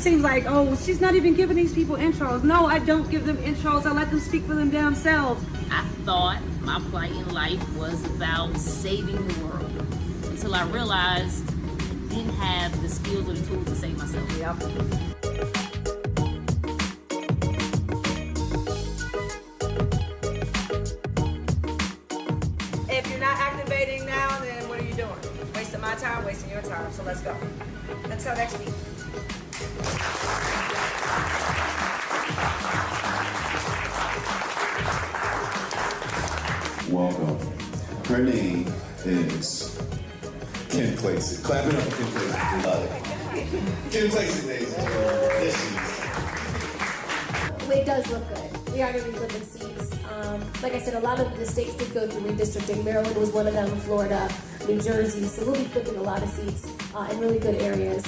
it seems like, oh, she's not even giving these people intros. No, I don't give them intros. I let them speak for them damn selves. I thought my plight in life was about saving the world until I realized I didn't have the skills or the tools to save myself. Yep. Kim she is. It does look good. We are going to be flipping seats. Um, like I said, a lot of the states did go through redistricting. Maryland was one of them, Florida, New Jersey. So we'll be flipping a lot of seats uh, in really good areas.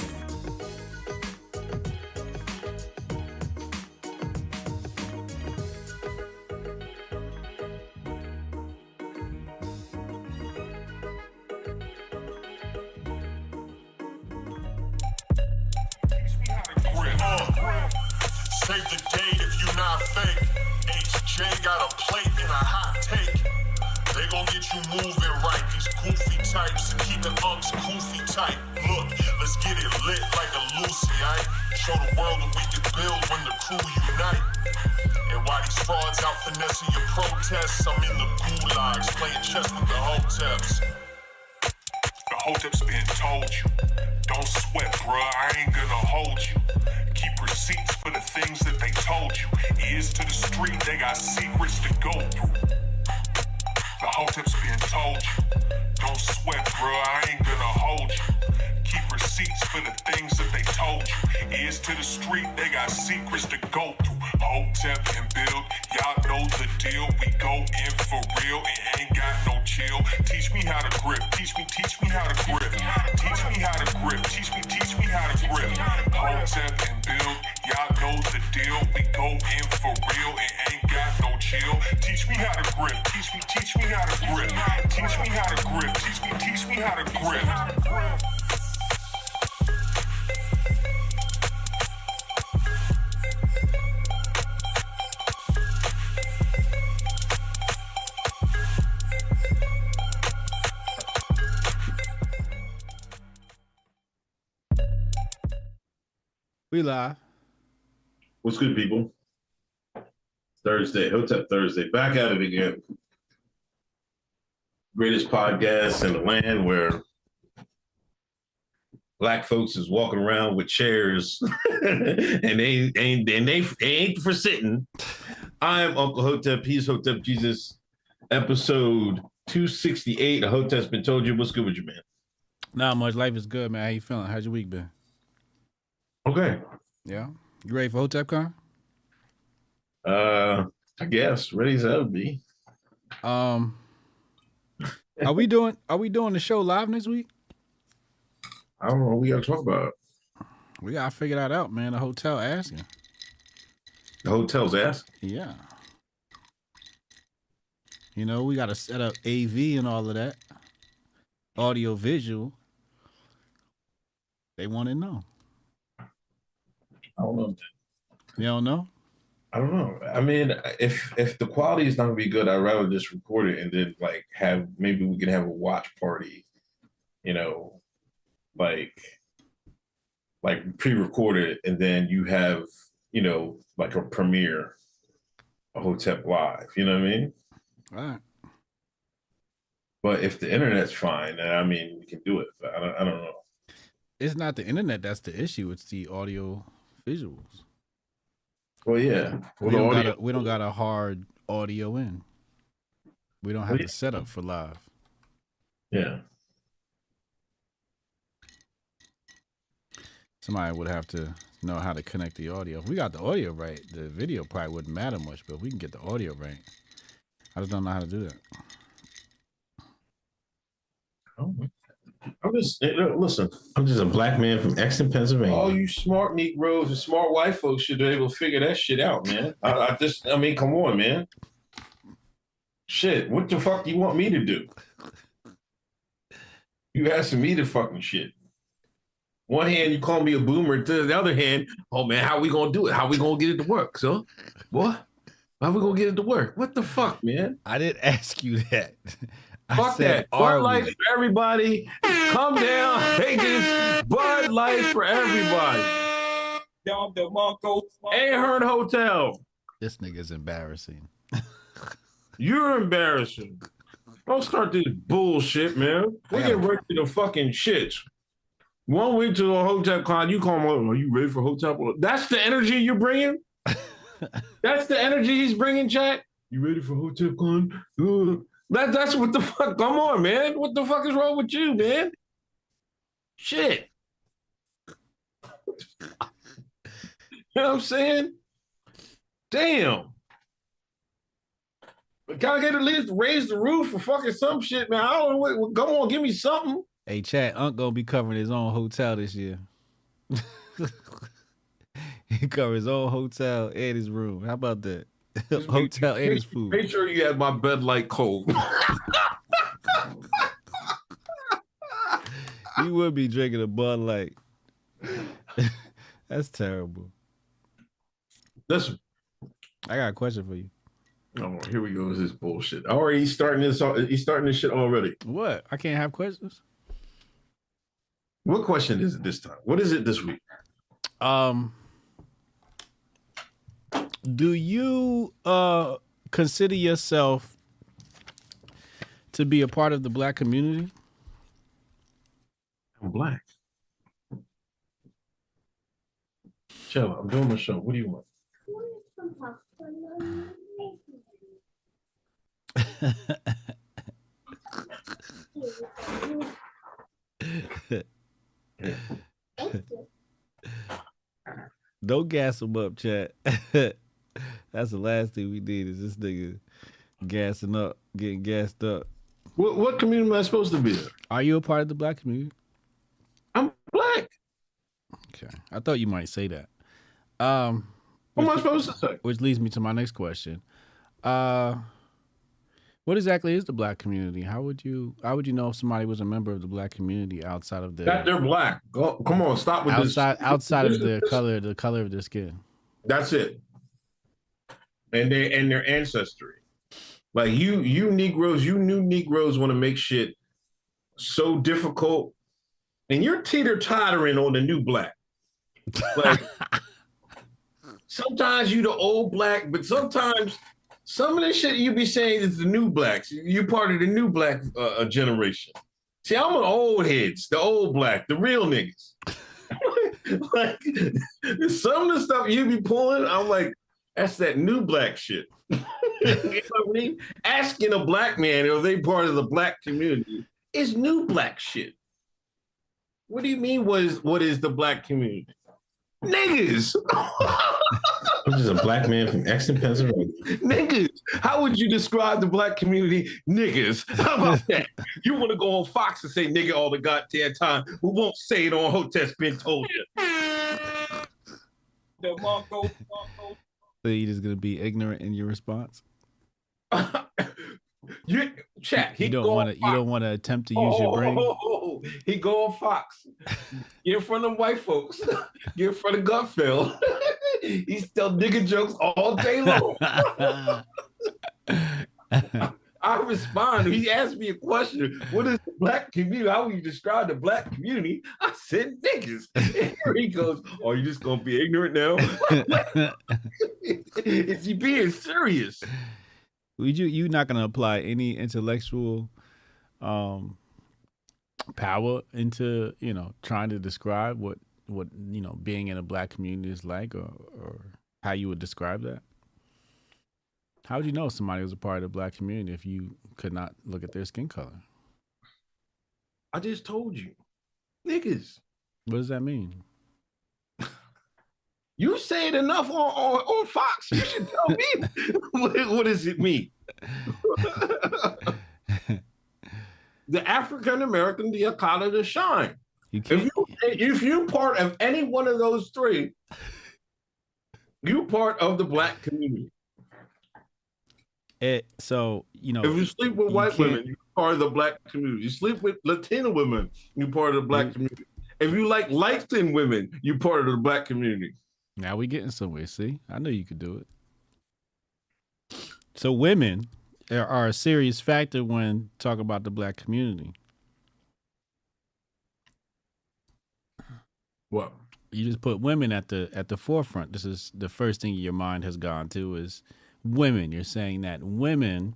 Hotep and build, y'all know the deal. We go in for real and ain't got no chill. Teach me how to grip, teach me, teach me how to grip. Teach me how to grip, teach me, teach me how to grip. Hotep and build, y'all know the deal. We go in for real and ain't got no chill. Teach me how to grip, teach me, teach me how to grip. Teach me how to grip, teach me, teach me how to grip. We live. What's good, people? Thursday, Hotep Thursday, back at it again. Greatest podcast in the land where black folks is walking around with chairs and they ain't and they, they ain't for sitting. I'm Uncle Hotep. He's Hotep Jesus. Episode 268. Hotep's been told you. What's good with you, man? Not much. Life is good, man. How you feeling? How's your week been? Okay. Yeah. You ready for Hotep Con? Uh I guess ready as hell be. Um Are we doing are we doing the show live next week? I don't know what we gotta talk about. We gotta figure that out, man. The hotel asking. The hotel's asking. Yeah. You know, we gotta set up AV and all of that. Audio visual. They want to know. I don't know. You don't know? I don't know. I mean, if if the quality is not gonna be good, I'd rather just record it and then like have maybe we can have a watch party, you know, like like pre-recorded, and then you have you know like a premiere, a Hotep live. You know what I mean? All right. But if the internet's fine, then I mean we can do it. But I don't. I don't know. It's not the internet that's the issue, it's the audio visuals. Well, yeah. Well, we, don't got a, we don't got a hard audio in. We don't have Well, the setup for live. yeah. Somebody would have to know how to connect the audio. If we got the audio right, the video probably wouldn't matter much. But if we can get the audio right, I just don't know how to do that. I'm just eh, listen. I'm just a black man from Exton, Pennsylvania. All you smart Negroes and smart white folks should be able to figure that shit out, man. I, I just, I mean, come on, man. Shit, what the fuck do you want me to do? You asking me to fucking shit. One hand, you call me a boomer. To the other hand, oh man, how we gonna do it? How we gonna get it to work, so? What? How we gonna get it to work? What the fuck, man? I didn't ask you that. I Fuck said, that. are Bud Light we? for everybody. Come down. Take this. Bud Light for everybody. Down the Monco. Ahern Hotel. This nigga's embarrassing. You're embarrassing. Don't start this bullshit, man. We get gotta- the fucking shits. One week to a hotel client, you call him, are you ready for hotel? That's the energy you're bringing? that's the energy he's bringing, chat? You ready for hotel client? Uh, That, that's what the fuck. Come on, man. What the fuck is wrong with you, man? Shit. you know what I'm saying? Damn. But Gotta get at least raise the roof for fucking some shit, man. I don't know. What, come on, give me something. Hey, Chad, Unc gonna be covering his own hotel this year. he cover his own hotel and his room. How about that? hotel and his food. Make sure you have my Bud Light cold. You would be drinking a Bud Light. That's terrible. Listen. I got a question for you. Oh, here we go. This bullshit. Already, he's starting this. He's starting this shit already. What? I can't have questions. What question is it this time? What is it this week? Um, do you uh consider yourself to be a part of the black community? I'm black. Chill. I'm doing my show. What do you want? Don't gas him up, chat. That's the last thing we did is this nigga gassing up, getting gassed up. What what community am I supposed to be? in? Are you a part of the black community? I'm black. Okay. I thought you might say that. Um What am I which- supposed to say? Which leads me to my next question. Uh what exactly is the black community? How would you how would you know if somebody was a member of the black community outside of the That they're black. Go, come on, stop with outside this. outside outside of the color the color of their skin? That's it. And they and their ancestry. Like you, you Negroes, you new Negroes want to make shit so difficult, and you're teeter tottering on the new black. Like sometimes you the old black, but sometimes some of the shit you be saying is the new blacks. You part of the new black uh, uh, generation. See, I'm an old heads, the old black, the real niggas. like some of the stuff you be pulling, I'm like, that's that new black shit. you know what I mean? Asking a black man if they part of the black community is new black shit. What do you mean? What is what is the black community? Niggas. I'm just a black man from Exton, Pennsylvania. Niggas. How would you describe the black community? Niggas. How about that? You want to go on Fox and say nigga all the goddamn time. We won't say it on Hotep's been told you. The Monco. Monco. So you just gonna be ignorant in your response? You chat. He You don't want to. You don't want to attempt to use your oh, brain. Oh, oh, oh, oh. He go on Fox. Get in front of white folks. Get in front of Gutfeld. he still nigga jokes all day long. I respond. He asked me a question. What is the black community? How would you describe the black community? I said niggas. And here he goes. Are you just gonna be ignorant now? is he being serious? Would you? You not gonna apply any intellectual, um, power into you know trying to describe what what you know being in a black community is like, or or how you would describe that? How would you know somebody was a part of the black community if you could not look at their skin color? I just told you. Niggas. What does that mean? You say it enough on, on, on Fox. You should tell me what, what does it mean. the African American, the Akala, the Shine. You If you if you're part of any one of those three, you're part of the black community. It, so you know, If you sleep with You white can't- women, you're part of the black community. You sleep with Latina women, you're part of the black mm-hmm. community. If you like light skinned women, you're part of the black community. now we getting somewhere. See, I know you could do it. So women are- are a serious factor when talk about the black community. What? you just put women at the at the forefront. This is the first thing your mind has gone to is women. You're saying that women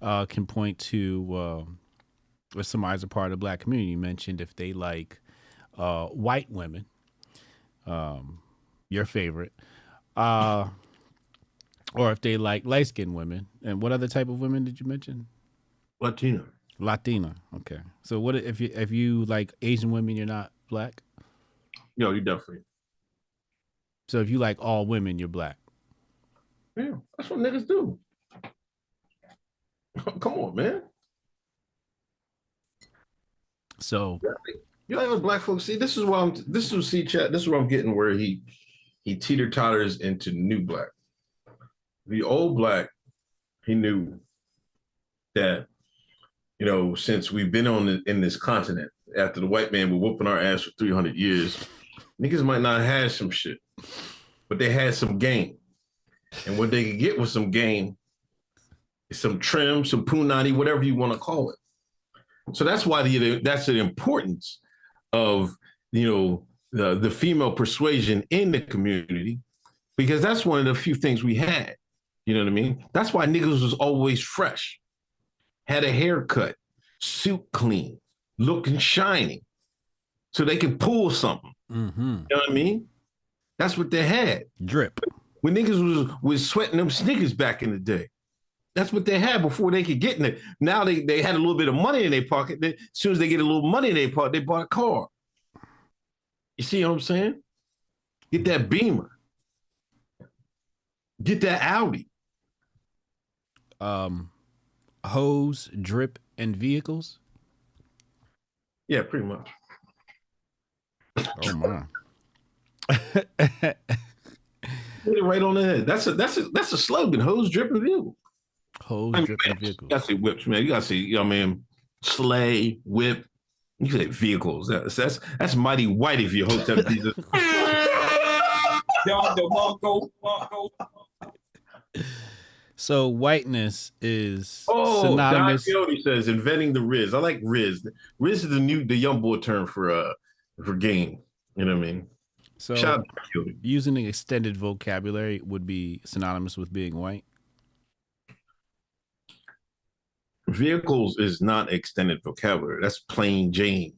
uh, can point to uh, if somebody's a part of the black community. You mentioned if they like uh, white women, um, your favorite, uh, or if they like light skinned women. And what other type of women did you mention? Latina. Latina. Okay. So what if you if you like Asian women, you're not black. No, you definitely. So if you like all women, you're black. Yeah, that's what niggas do. Come on, man. So You know, black folks see this is why I'm this is what see chat. This is where I'm getting where he he teeter totters into new black. The old black, he knew that you know since we've been on the, in this continent after the white man were whooping our ass for 300 years, niggas might not have some shit, but they had some game, and what they could get was some game, some trim, some punani, whatever you want to call it. So that's why the that's the importance of you know the, the female persuasion in the community because that's one of the few things we had. You know what I mean? That's why niggas was always fresh, had a haircut, suit clean, looking shiny, so they could pull something. mm-hmm. You know what I mean? That's what they had. drip. When niggas was was sweating them sneakers back in the day. That's what they had before they could get in it. Now they, they had a little bit of money in their pocket. They, as soon as they get a little money in their pocket, they bought a car. You see what I'm saying? Get that Beamer. Get that Audi. Um, hose, drip, and vehicles. Yeah, pretty much. Oh my. Put it right on the head. That's a that's a that's a slogan. Hose dripping vehicle. hose, I mean, drip, and you gotta say whips, man. You gotta say, you know what I mean, sleigh, whip. You say vehicles. That's that's that's mighty white if you hope that Jesus. Y'all the Mongo, Mongo. So whiteness is Oh, Don synonymous. Quixote says inventing the Riz. I like Riz. Riz is the new the young boy term for uh for game. You know what I mean? So Shout out to Don Quixote. using an extended vocabulary would be synonymous with being white. Vehicles is not extended vocabulary. That's plain Jane.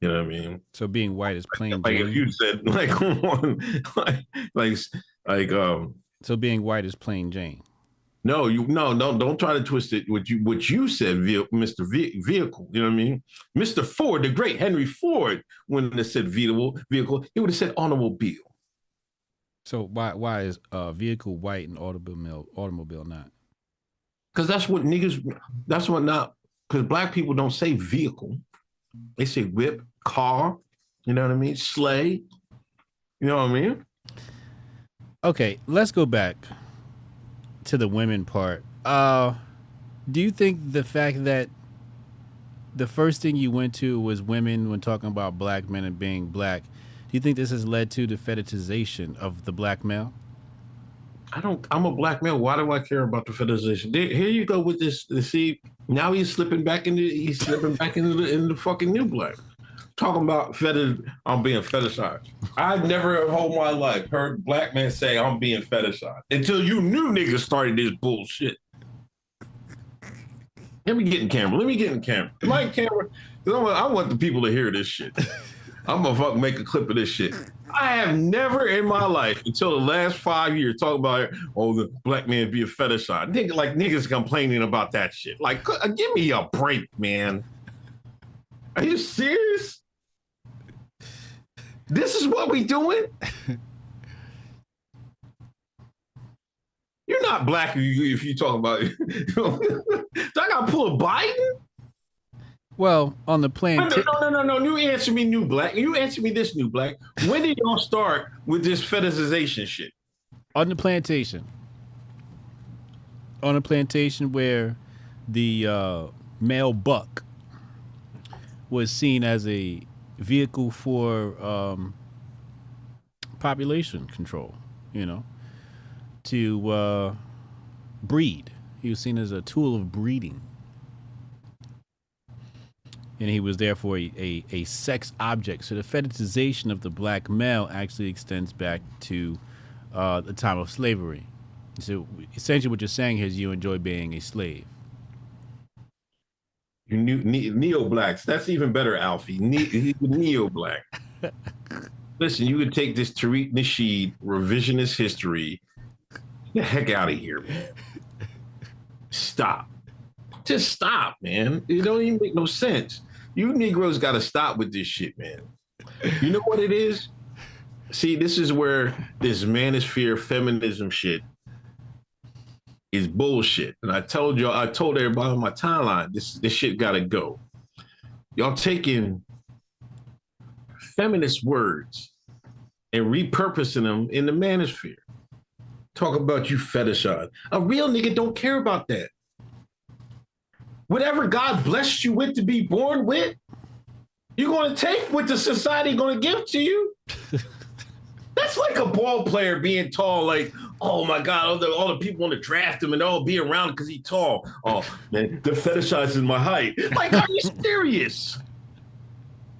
You know what I mean? So being white is plain Jane. Like if you said like like like like um So being white is plain Jane. No, you no, no, don't try to twist it. What you what you said, Mr. Vehicle. You know what I mean? Mr. Ford, the great Henry Ford, when they said vehicle, vehicle, he would have said automobile. So why why is uh vehicle white and automobile automobile not? Because that's what niggas. That's what not. Because black people don't say vehicle. They say whip, car. You know what I mean? Sleigh. You know what I mean? Okay, let's go back to the women part. Uh do you think the fact that the first thing you went to was women when talking about black men and being black, do you think this has led to the fetishization of the black male? I don't. I'm a black male. Why do I care about the fetishization? Here you go with this. See, now he's slipping back into. He's slipping back into the, into the fucking new black. Talking about fetish. I'm being fetishized. I've never in whole my life heard black men say I'm being fetishized until you new niggas started this bullshit. Let me get in camera. Let me get in camera. In camera? I want, the people to hear this shit. I'm gonna fucking make a clip of this shit. I have never in my life until the last five years talk about oh the black man be a fetishized. Nigga, like niggas complaining about that shit. Like, uh, give me a break, man. Are you serious? This is what we doing? You're not black if you, if you talk about. Do I gotta pull a Biden? Well, on the No, plantation, no, no, no, no. You answer me, new black. You answer me this, new black. When did y'all start with this fetishization shit? on the plantation, on a plantation where the uh, male buck was seen as a vehicle for um, population control, you know, to uh, breed. He was seen as a tool of breeding. And he was therefore a, a, a sex object. So the fetishization of the black male actually extends back to uh, the time of slavery. So essentially, what you're saying is you enjoy being a slave. You ne- neo blacks. That's even better, Alfie. Ne- neo black. Listen, you could take this Tariq Nasheed revisionist history. The heck out of here, man. Stop. Just stop, man. It don't even make no sense. You Negroes got to stop with this shit, man. You know what it is? See, this is where this manosphere feminism shit is bullshit. And I told y'all, I told everybody on my timeline, this this shit gotta go. Y'all taking feminist words and repurposing them in the manosphere. Talk about you fetishize. A real nigga don't care about that. Whatever God blessed you with to be born with, you're gonna take what the society gonna give to you. That's like a ball player being tall, like, oh my God, all the, all the people want to draft him and all be around because he's tall. Oh man, they're fetishizing my height. Like, are you serious?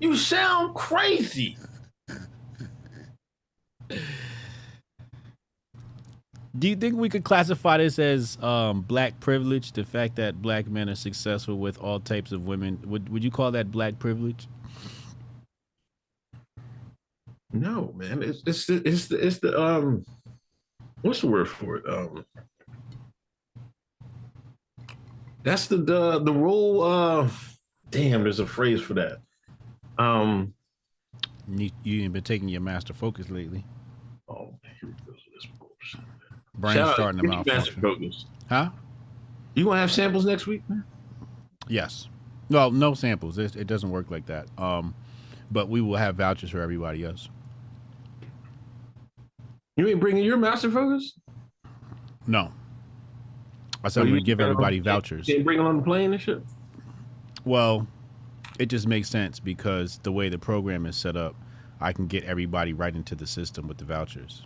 You sound crazy. Do you think we could classify this as um, black privilege? The fact that black men are successful with all types of women. Would would you call that black privilege? No, man. It's it's the it's the it's the um what's the word for it? Um that's the the the role uh damn, there's a phrase for that. Um You, you ain't been taking your master focus lately. oh here goes this bullshit. Brain's Shout out- starting to master malfunction. focus. Huh? You gonna have samples next week, man? Yes. Well, no samples. It, it doesn't work like that. Um, but we will have vouchers for everybody else. You ain't bringing your master focus? No. I said oh, we you would give everybody vouchers. Can't bring them on the plane and shit. Well, it just makes sense because the way the program is set up, I can get everybody right into the system with the vouchers.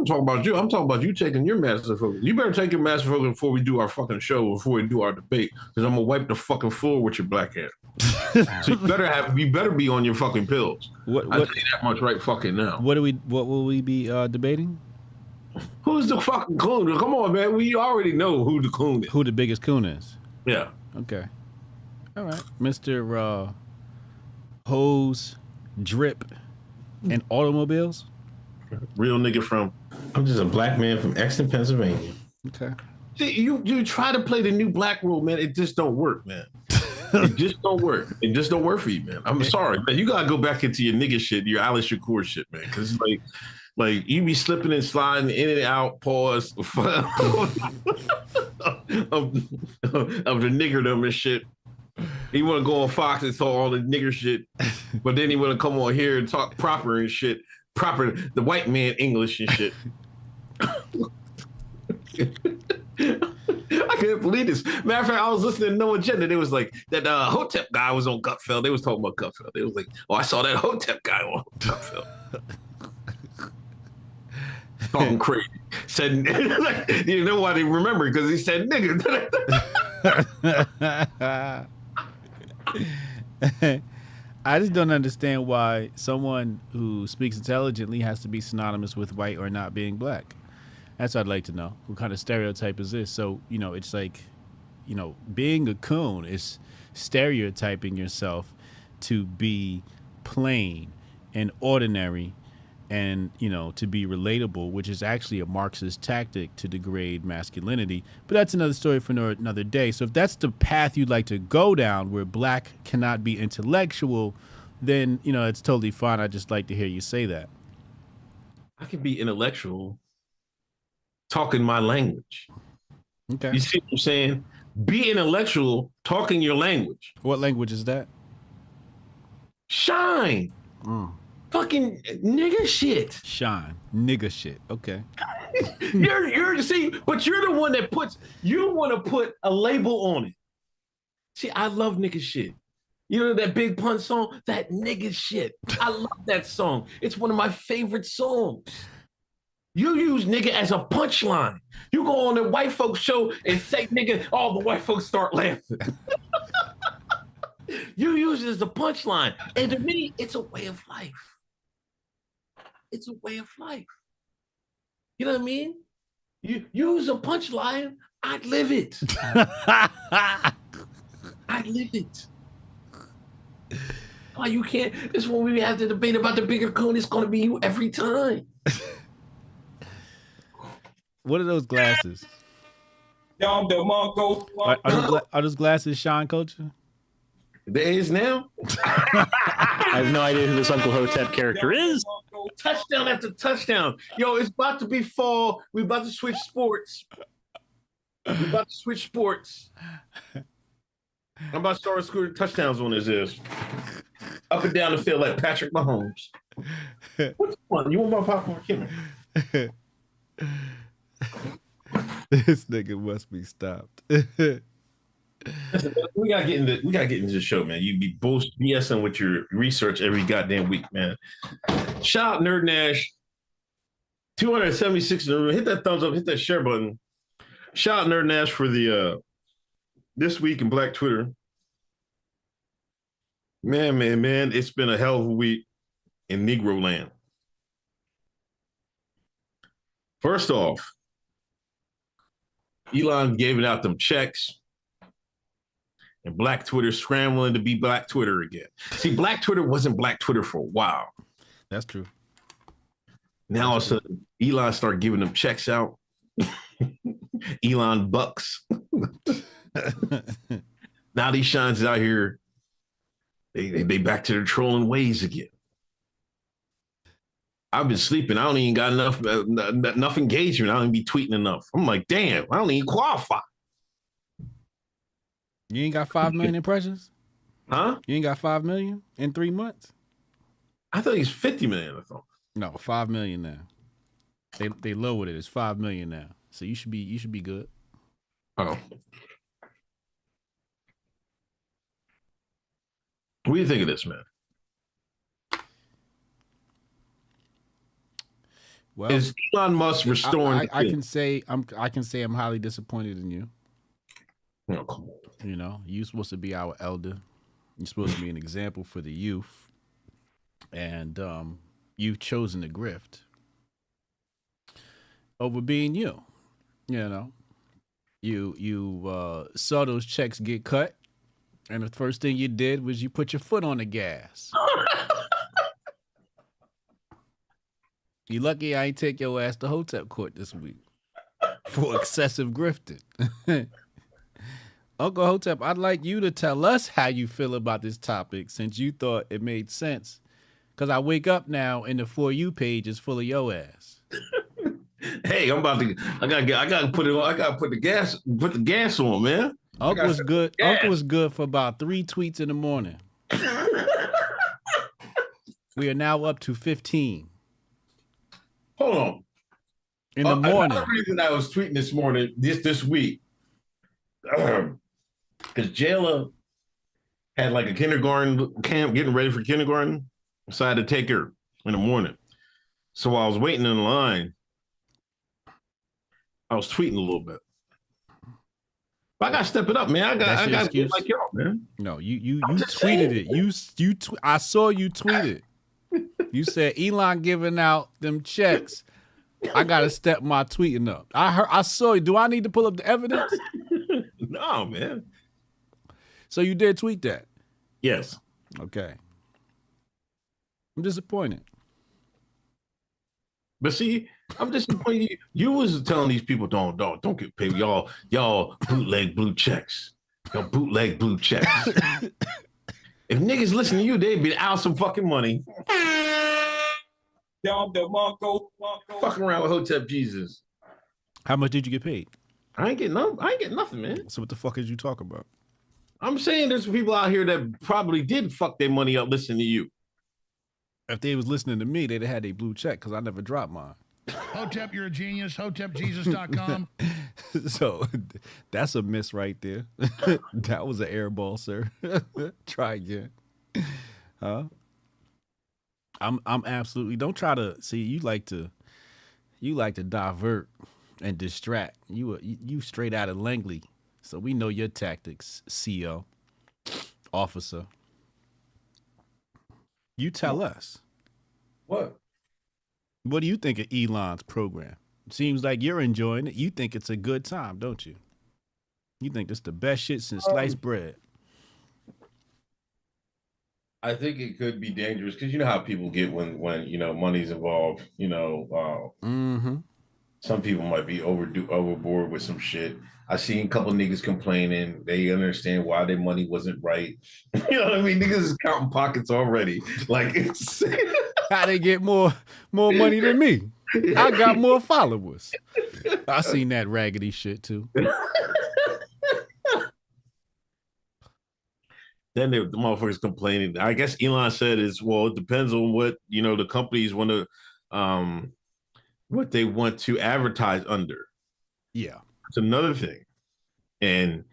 I'm talking about you. I'm talking about you taking your master focus. You better take your master focus before we do our fucking show, before we do our debate, because I'm gonna wipe the fucking floor with your black ass. so you better have, you better be on your fucking pills. What I what tell you that much right fucking now. what do we what will we be uh, debating? Who's the fucking coon? Come on, man. We already know who the coon is. Who the biggest coon is? Yeah. Okay. All right. Mr. Uh Hose, Drip, and Automobiles. Real nigga from. I'm just a black man from Exton, Pennsylvania. Okay. See, you you try to play the new black rule, man. It just don't work, man. it just don't work. It just don't work for you, man. I'm sorry, man. You gotta go back into your nigga shit, your Alice Shakur shit, man. Because like, like you be slipping and sliding in and out. Pause of, of the niggerdom and shit. You want to go on Fox and talk all the nigger shit, but then you want to come on here and talk proper and shit, proper the white man English and shit. I can't believe this. Matter of fact, I was listening to No Agenda. They was like that uh, Hotep guy was on Gutfeld. They was talking about Gutfeld. They was like, "Oh, I saw that Hotep guy on Gutfeld." Talking crazy. Said, you know why they remember because he said nigga. I just don't understand why someone who speaks intelligently has to be synonymous with white or not being black. That's what I'd like to know. What kind of stereotype is this? So, you know, it's like, you know, being a coon is stereotyping yourself to be plain and ordinary and, you know, to be relatable, which is actually a Marxist tactic to degrade masculinity. But that's another story for another day. So if that's the path you'd like to go down where black cannot be intellectual, then, you know, it's totally fine. I'd just like to hear you say that. I can be intellectual talking my language. Okay. You see what I'm saying? Be intellectual, talking your language. What language is that? Shine. Mm. Fucking nigga shit. Sean, Nigga shit. Okay. you're you're see, but you're the one that puts you want to put a label on it. See, I love nigga shit. You know that big pun song? That nigga shit. I love that song. It's one of my favorite songs. You use nigga as a punchline. You go on the white folks show and say nigga, all the white folks start laughing. you use it as a punchline. And to me, it's a way of life. It's a way of life. You know what I mean? You use a punchline, I'd live it. I'd live it. Why you can't? This when we have the debate about the bigger coon. It's going to be you every time. What are those glasses? Y'all the Mongo. Are, are, those, gla- are those glasses Sean Culture? There is now I have no idea who this Uncle Hotep character is. Touchdown after touchdown. Yo, it's about to be fall. We about to switch sports. We about to switch sports. I'm about to start scoring touchdowns on this is. Up and down the field like Patrick Mahomes. What's fun? You want my popcorn? Here. this nigga must be stopped. We gotta get into we gotta get into the show, man. You be bullshit BSing with your research every goddamn week, man. Shout out Nerd Nash. 276 in the room. Hit that thumbs up, hit that share button. Shout out Nerd Nash for the uh this week in Black Twitter. Man, man, man, it's been a hell of a week in Negro land. First off, Elon gave it out them checks and Black Twitter scrambling to be Black Twitter again. See, Black Twitter wasn't Black Twitter for a while. That's true. Now all of a sudden, Elon start giving them checks out. Elon bucks. now these shines out here, they, they they back to their trolling ways again. I've been sleeping. I don't even got enough uh, n- enough engagement. I don't even be tweeting enough. I'm like, damn, I don't even qualify. You ain't got five million impressions? Huh? You ain't got five million in three months? I thought he's 50 million. I thought. No, five million now. They they lowered it. It's five million now. So you should be you should be good. Oh. What do you think of this, man? Well, Is Elon Musk restoring? I, I, I can say I'm I can say I'm highly disappointed in you. Oh, come on. You know, you're supposed to be our elder. You're supposed to be an example for the youth, and um, you've chosen the grift over being you. You know, you you uh, saw those checks get cut, and the first thing you did was you put your foot on the gas. you lucky I ain't take your ass to hotel court this week for excessive grifting. Uncle Hotep, I'd like you to tell us how you feel about this topic since you thought it made sense. Cause I wake up now and the for you page is full of your ass. Hey, I'm about to. I gotta get. I gotta put it on. I gotta put the gas. Put the gas on, man. Uncle was good. yeah. Uncle was good for about three tweets in the morning. we are now up to 15 Hold on. in the Uh, morning. Another reason I was tweeting this morning, this this week, because Jayla had like a kindergarten camp, getting ready for kindergarten. Decided to take her in the morning. So while I was waiting in line, I was tweeting a little bit. But I gotta step it up, man. I got That's I gotta be like y'all, man. No, you you you tweeted saying. it. You you tw- I saw you tweeted. You said Elon giving out them checks. I gotta step my tweeting up. I heard I saw you. Do I need to pull up the evidence? No, man. So you did tweet that. Yes. Okay. I'm disappointed. But see, I'm disappointed. You, you was telling these people don't don't don't get paid. Y'all y'all bootleg blue checks. Y'all bootleg blue checks. if niggas listen to you, they'd be out some fucking money. Y'all the Mongo. Mongo. Fucking around with Hotep Jesus. How much did you get paid? I ain't getting no, I ain't getting nothing, man. So what the fuck is you talking about? I'm saying there's people out here that probably did fuck their money up listening to you. If they was listening to me, they'd have had a blue check because I never dropped mine. Hotep, you're a genius. HotepJesus.com. so that's a miss right there. that was an air ball, sir. try again. Huh? I'm I'm absolutely don't try to see you like to you like to divert and distract. You you, you straight out of Langley. So we know your tactics, CO, officer. You tell us. What? What do you think of Elon's program? Seems like you're enjoying it. You think it's a good time, don't you? You think it's the best shit since sliced bread. I think it could be dangerous because you know how people get when when you know money's involved. You know, uh, Mm-hmm. Some people might be overdo overboard with some shit. I seen a couple niggas complaining. They understand why their money wasn't right. you know what I mean? Niggas is counting pockets already. Like it's How they get more more money than me? I got more followers. I seen that raggedy shit too. then the, the motherfuckers complaining. I guess Elon said is well, it depends on what you know the companies want to um what they want to advertise under. Yeah. It's another thing. And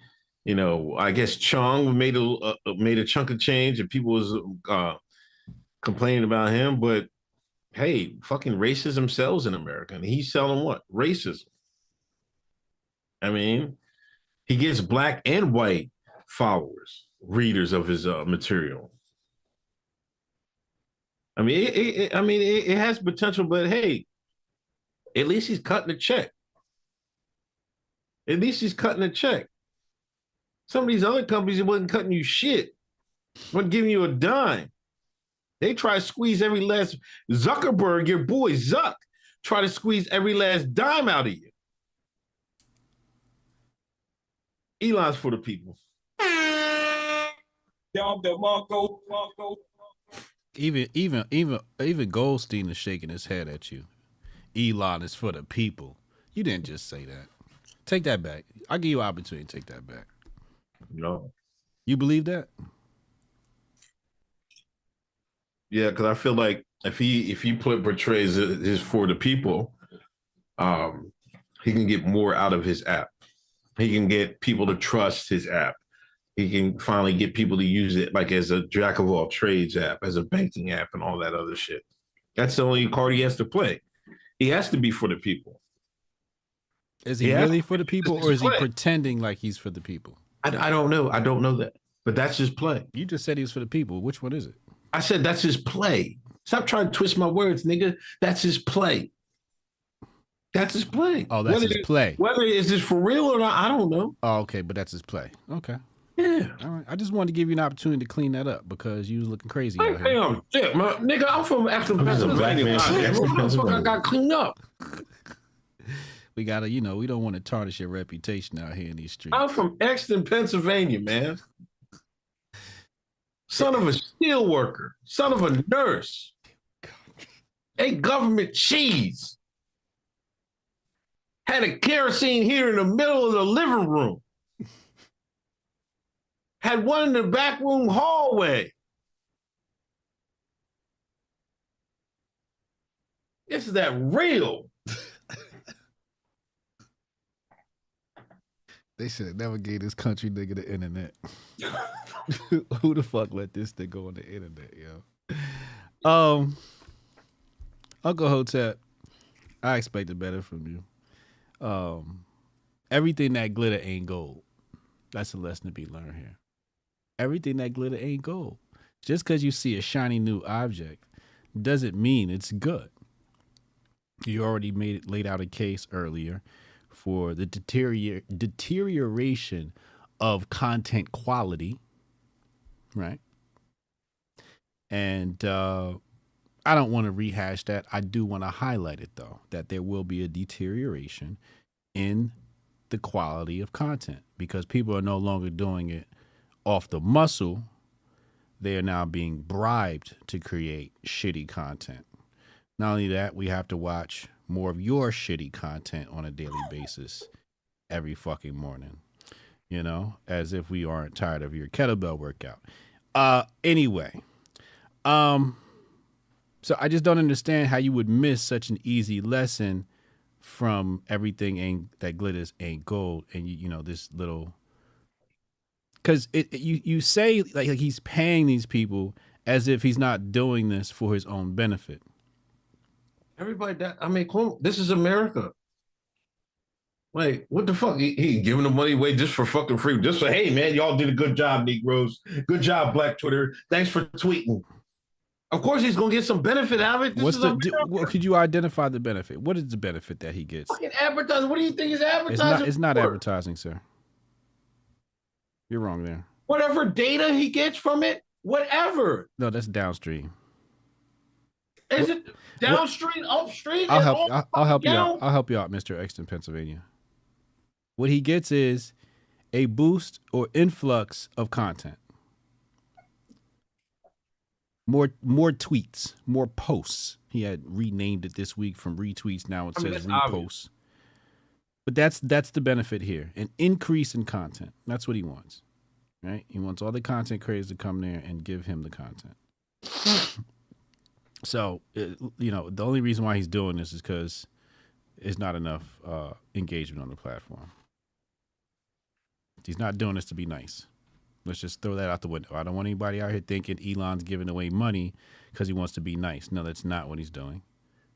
you know, I guess Chong made a uh, made a chunk of change and people was uh complaining about him, but hey, fucking racism sells in America. And he's selling what? Racism. I mean, he gets black and white followers, readers of his uh, material. I mean, it, it, it- I mean, it, it has potential, but hey, at least he's cutting a check. At least he's cutting a check. Some of these other companies, it wasn't cutting you shit, wasn't giving you a dime. They try to squeeze every last Zuckerberg, your boy Zuck, try to squeeze every last dime out of you. Elon's for the people. Y'all the Mongo, Mongo. Even even even even Goldstein is shaking his head at you. Elon is for the people. You didn't just say that. Take that back. I'll give you an opportunity to take that back. No. You believe that? Yeah, because I feel like if he if he put portrays it is for the people, um, he can get more out of his app. He can get people to trust his app. He can finally get people to use it like as a jack of all trades app, as a banking app, and all that other shit. That's the only card he has to play. He has to be for the people. Is he really for the people or is he Play. pretending like he's for the people? I, I don't know. I don't know that, but that's his play. You just said he was for the people. Which one is it? I said that's his play. Stop trying to twist my words, nigga. That's his play. That's his play. Oh, that's Whether his play. Whether is this for real or not, I don't know. Oh, okay, but that's his play. Okay. Yeah. All right. I just wanted to give you an opportunity to clean that up because you was looking crazy Hey, out here. damn, shit, man. Nigga, I'm from Afton, I'm just a black Pennsylvania. man from man. Afton, What the fuck I Pennsylvania. got cleaned up? We gotta, you know, we don't want to tarnish your reputation out here in these streets. I'm from Exton, Pennsylvania, man. Son of a steel worker, son of a nurse. a government cheese. Had a kerosene here in the middle of the living room. Had one in the back room hallway. Is that real? They should have never gave this country nigga the internet. Who the fuck let this thing go on the internet, yo? Um, Uncle Hotep, I expected better from you. Um, everything that glitter ain't gold. That's a lesson to be learned here. Everything that glitter ain't gold. Just because you see a shiny new object doesn't mean it's good. You already made it laid out a case earlier for the deterior- deterioration of content quality, right? And uh, I don't want to rehash that. I do want to highlight it though that there will be a deterioration in the quality of content because people are no longer doing it off the muscle. They are now being bribed to create shitty content. Not only that, we have to watch more of your shitty content on a daily basis every fucking morning. You know, as if we aren't tired of your kettlebell workout. Uh anyway. Um so I just don't understand how you would miss such an easy lesson from everything ain't that glitters ain't gold and you, you know this little because it, it- you you say like, like he's paying these people as if he's not doing this for his own benefit Everybody that I mean, this is America. Like, what the fuck? He, he giving the money away just for fucking free. Just for hey man, y'all did a good job, Negroes. Good job, Black Twitter. Thanks for tweeting. Of course, he's gonna get some benefit out of it. This what's the do, what, could you identify the benefit what is the benefit that he gets fucking advertising? What do you think is it's advertising? not it's not advertising sir you're wrong there Whatever data he gets from it, whatever. no that's downstream Is it downstream, upstream? I'll help. I'll, I'll help you out. I'll help you out, Mister Exton, Pennsylvania. What he gets is a boost or influx of content. More, more tweets, more posts. He had renamed it this week from retweets. Now it I mean, says reposts. obvious. But that's that's the benefit here. An increase in content. That's what he wants. Right? He wants all the content creators to come there and give him the content. So, uh, you know, the only reason why he's doing this is because there's not enough uh, engagement on the platform. He's not doing this to be nice. Let's just throw that out the window. I don't want anybody out here thinking Elon's giving away money because he wants to be nice. No, that's not what he's doing.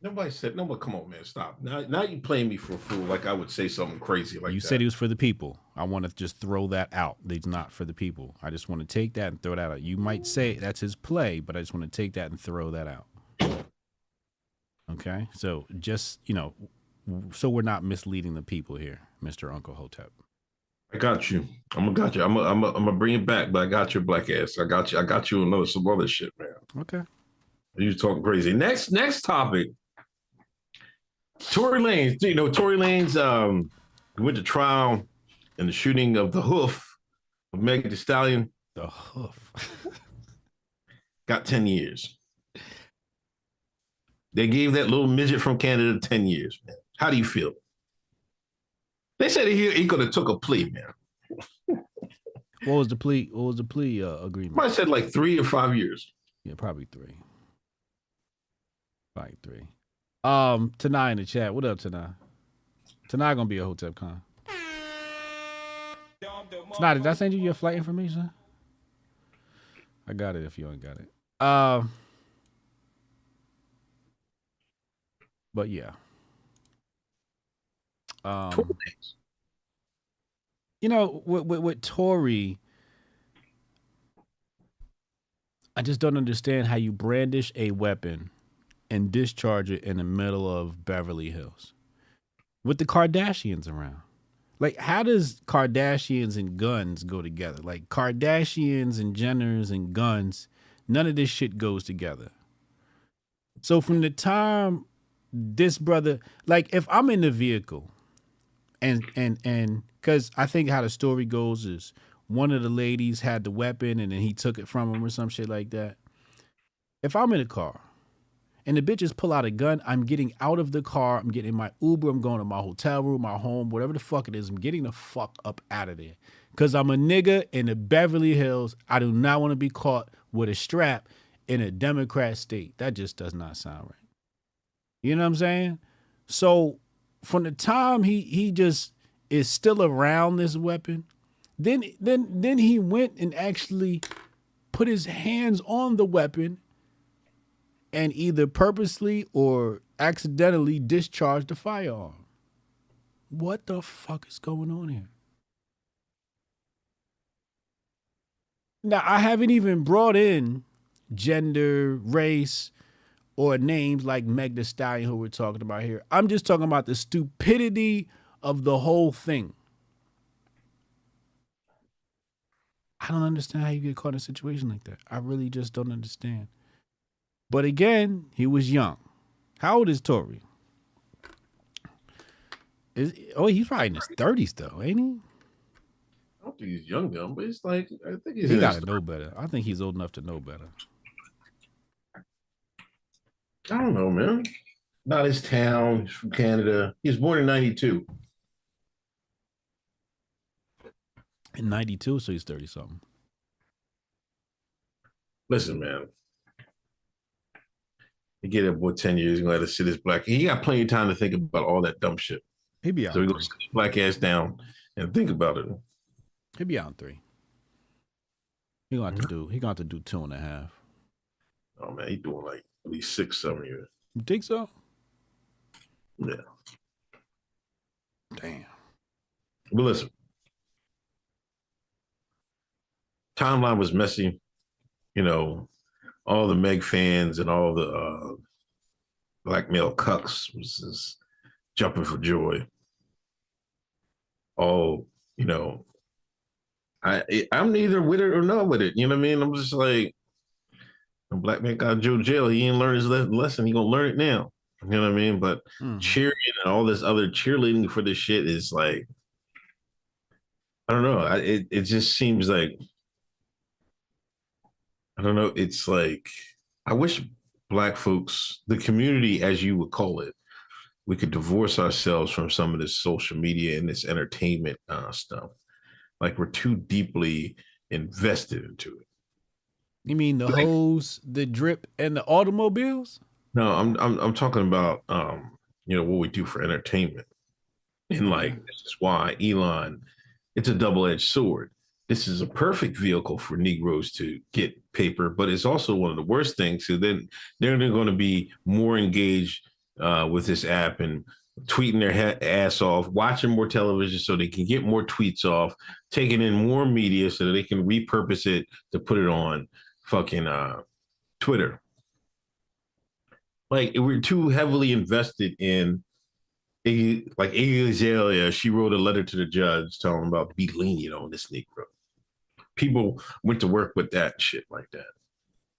Nobody said, "No, but come on, man, stop." Now, now you playing me for a fool. Like I would say something crazy like you that. said he was for the people. I want to just throw that out. He's not for the people. I just want to take that and throw that out. You might say that's his play, but I just want to take that and throw that out. Okay, so just you know, so we're not misleading the people here, Mister Uncle Hotep. I got you. I'm gonna got you. I'm gonna, I'm gonna, I'm gonna bring it back, but I got your black ass. I got you. I got you another some other shit, man. Okay. You talking crazy. Next, next topic. Tory Lanez. You know, Tory Lanez um went to trial in the shooting of the hoof of Meg Thee Stallion. The hoof. Got 10 years. They gave that little midget from Canada 10 years, man. How do you feel? They said he, he could have took a plea, man. What was the plea? What was the plea uh, agreement? Have said like three or five years. Yeah, probably three. Probably three. Um, Tanai in the chat. What up, Tanai? Tanai gonna be a Hotep Con. Tanai, did I send you your flight information? I got it if you ain't got it. Um, but yeah. Um, you know, with, with, with Tory, I just don't understand how you brandish a weapon and discharge it in the middle of Beverly Hills with the Kardashians around. Like, how does Kardashians and guns go together? Like, Kardashians and Jenners and guns, none of this shit goes together. So, from the time this brother, like, if I'm in the vehicle and, and, and, because I think how the story goes is one of the ladies had the weapon and then he took it from him or some shit like that. If I'm in a car and the bitches pull out a gun, I'm getting out of the car. I'm getting in my Uber. I'm going to my hotel room, my home, whatever the fuck it is. I'm getting the fuck up out of there. Cause I'm a nigga in the Beverly Hills. I do not want to be caught with a strap in a Democrat state. That just does not sound right. You know what I'm saying? So from the time he he just is still around this weapon, then then then he went and actually put his hands on the weapon and either purposely or accidentally discharged a firearm. What the fuck is going on here? Now, I haven't even brought in gender, race, or names like Meg Thee Stallion, who we're talking about here. I'm just talking about the stupidity of the whole thing. I don't understand how you get caught in a situation like that. I really just don't understand. But again, he was young. How old is Tory? Is oh he's probably in his thirties though, ain't he? I don't think he's young, young, but it's like I think he's He gotta know better. I think he's old enough to know better. I don't know, man. not his town. He's from Canada. He was born in '92. In '92, so he's thirty something. Listen, man. You get it, boy 10 years, he's gonna let us sit his black. He got plenty of time to think about all that dumb shit. He'd be out. So he sit his black ass down and think about it. He'd be out in three. He gonna have to do. He gonna have to do two and a half. Oh man, he doing like at least six, seven years. You think so? Yeah. Damn. But listen, timeline was messy. You know, all the Meg fans and all the uh, black male cucks was just jumping for joy. All you know, I I'm neither with it or not with it. You know what I mean? I'm just like, a black man got Joe jail. He ain't learned his le- lesson. He gonna learn it now. You know what I mean? But cheering and all this other cheerleading for this shit is like, I don't know. I, it it just seems like I don't know. It's like I wish black folks, the community, as you would call it, we could divorce ourselves from some of this social media and this entertainment uh, stuff. Like we're too deeply invested into it. You mean the hose, the drip, and the automobiles? No, I'm I'm I'm talking about um, you know, what we do for entertainment. And like this is why Elon, it's a double-edged sword. This is a perfect vehicle for Negroes to get paper, but it's also one of the worst things. So then they're going to be more engaged uh, with this app and tweeting their ha- ass off, watching more television so they can get more tweets off, taking in more media so that they can repurpose it to put it on fucking uh, Twitter. Like we're too heavily invested in like Iggy Azalea, she wrote a letter to the judge telling about be lenient on this Negro. People went to work with that shit like that.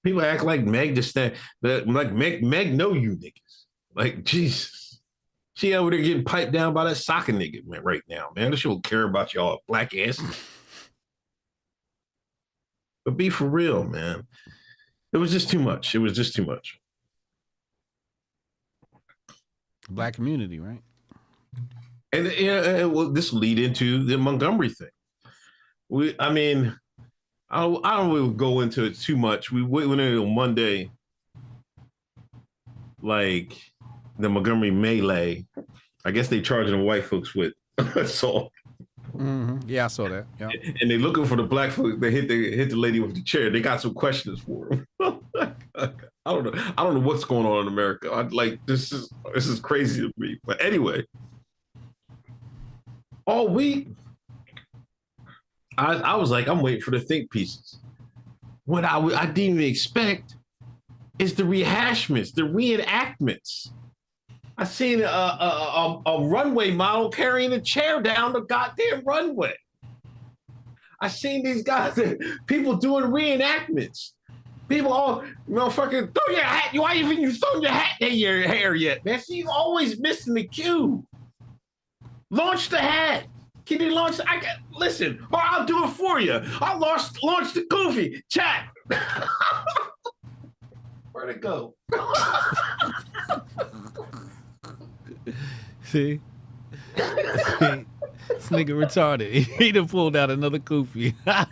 People act like Meg just that, that like Meg Meg know you niggas. Like Jesus. She over there getting piped down by that soccer nigga man right now, man. She don't care about y'all black asses. But be for real, man. It was just too much. It was just too much. Black community, right? And yeah, and, well, this will lead into the Montgomery thing. We, I mean, I don't, I don't really go into it too much. We went in on Monday, like the Montgomery melee. I guess they charging the white folks with assault, hmm Yeah, I saw that. Yeah. and they looking for the black folks. They hit the hit the lady with the chair. They got some questions for him. I don't know. I don't know what's going on in America. I, like this is this is crazy to me. But anyway, all week I, I was like, I'm waiting for the think pieces. What I didn't even expect is the rehashments, the reenactments. I seen a, a, a, a runway model carrying a chair down the goddamn runway. I seen these guys, people doing reenactments. People all, motherfucking, throw your hat. Why even you thrown your hat in your hair yet, man? See, you always missing the cue. Launch the hat. Can you launch? I can listen, or I'll do it for you. I'll launch launch the goofy chat. Where'd it go? See? See? This nigga retarded. He done pulled out another goofy. this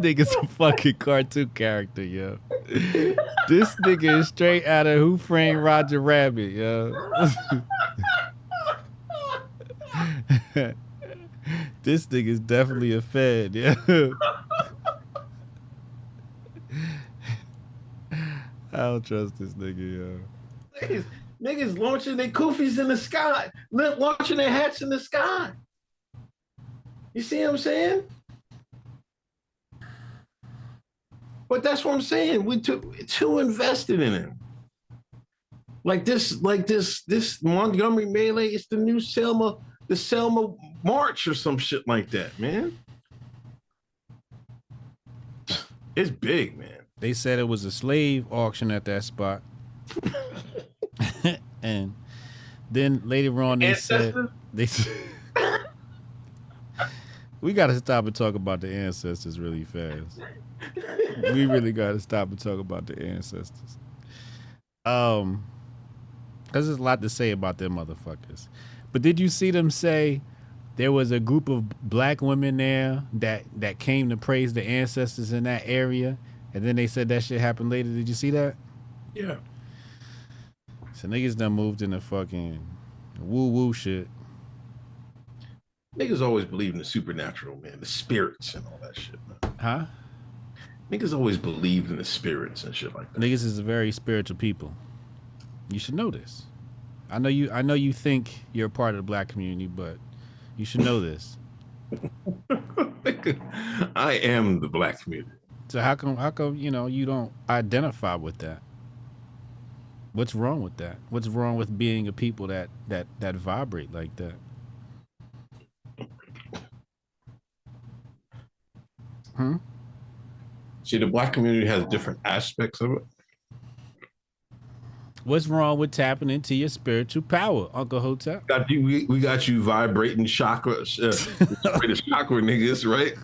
nigga's a fucking cartoon character, yo. This nigga is straight out of Who Framed Roger Rabbit, yo. this nigga's definitely a fed, yeah. I don't trust this nigga, yo. Niggas, niggas launching their goofies in the sky, launching their hats in the sky. You see what I'm saying? But that's what I'm saying. We too too invested in it. Like this, like this, this Montgomery melee is the new Selma, the Selma March or some shit like that, man. It's big, man. They said it was a slave auction at that spot. and then later on they said they said We gotta stop and talk about the ancestors really fast. we really gotta stop and talk about the ancestors. Um, because there's a lot to say about them motherfuckers. But did you see them say there was a group of black women there that that came to praise the ancestors in that area, and then they said that shit happened later? Did you see that? Yeah. So niggas done moved into fucking woo woo shit. Niggas always believe in the supernatural, man, the spirits and all that shit. Man. Huh? Niggas always believed in the spirits and shit like that. Niggas is a very spiritual people. You should know this. I know you. I know you think you're a part of the black community, but you should know this. I am the black community. So how come? How come you know you don't identify with that? What's wrong with that? What's wrong with being a people that that that vibrate like that? Hmm. See, the black community has different aspects of it. What's wrong with tapping into your spiritual power, Uncle Hotep? Got you, we, we got you vibrating chakra, uh, chakra niggas, right?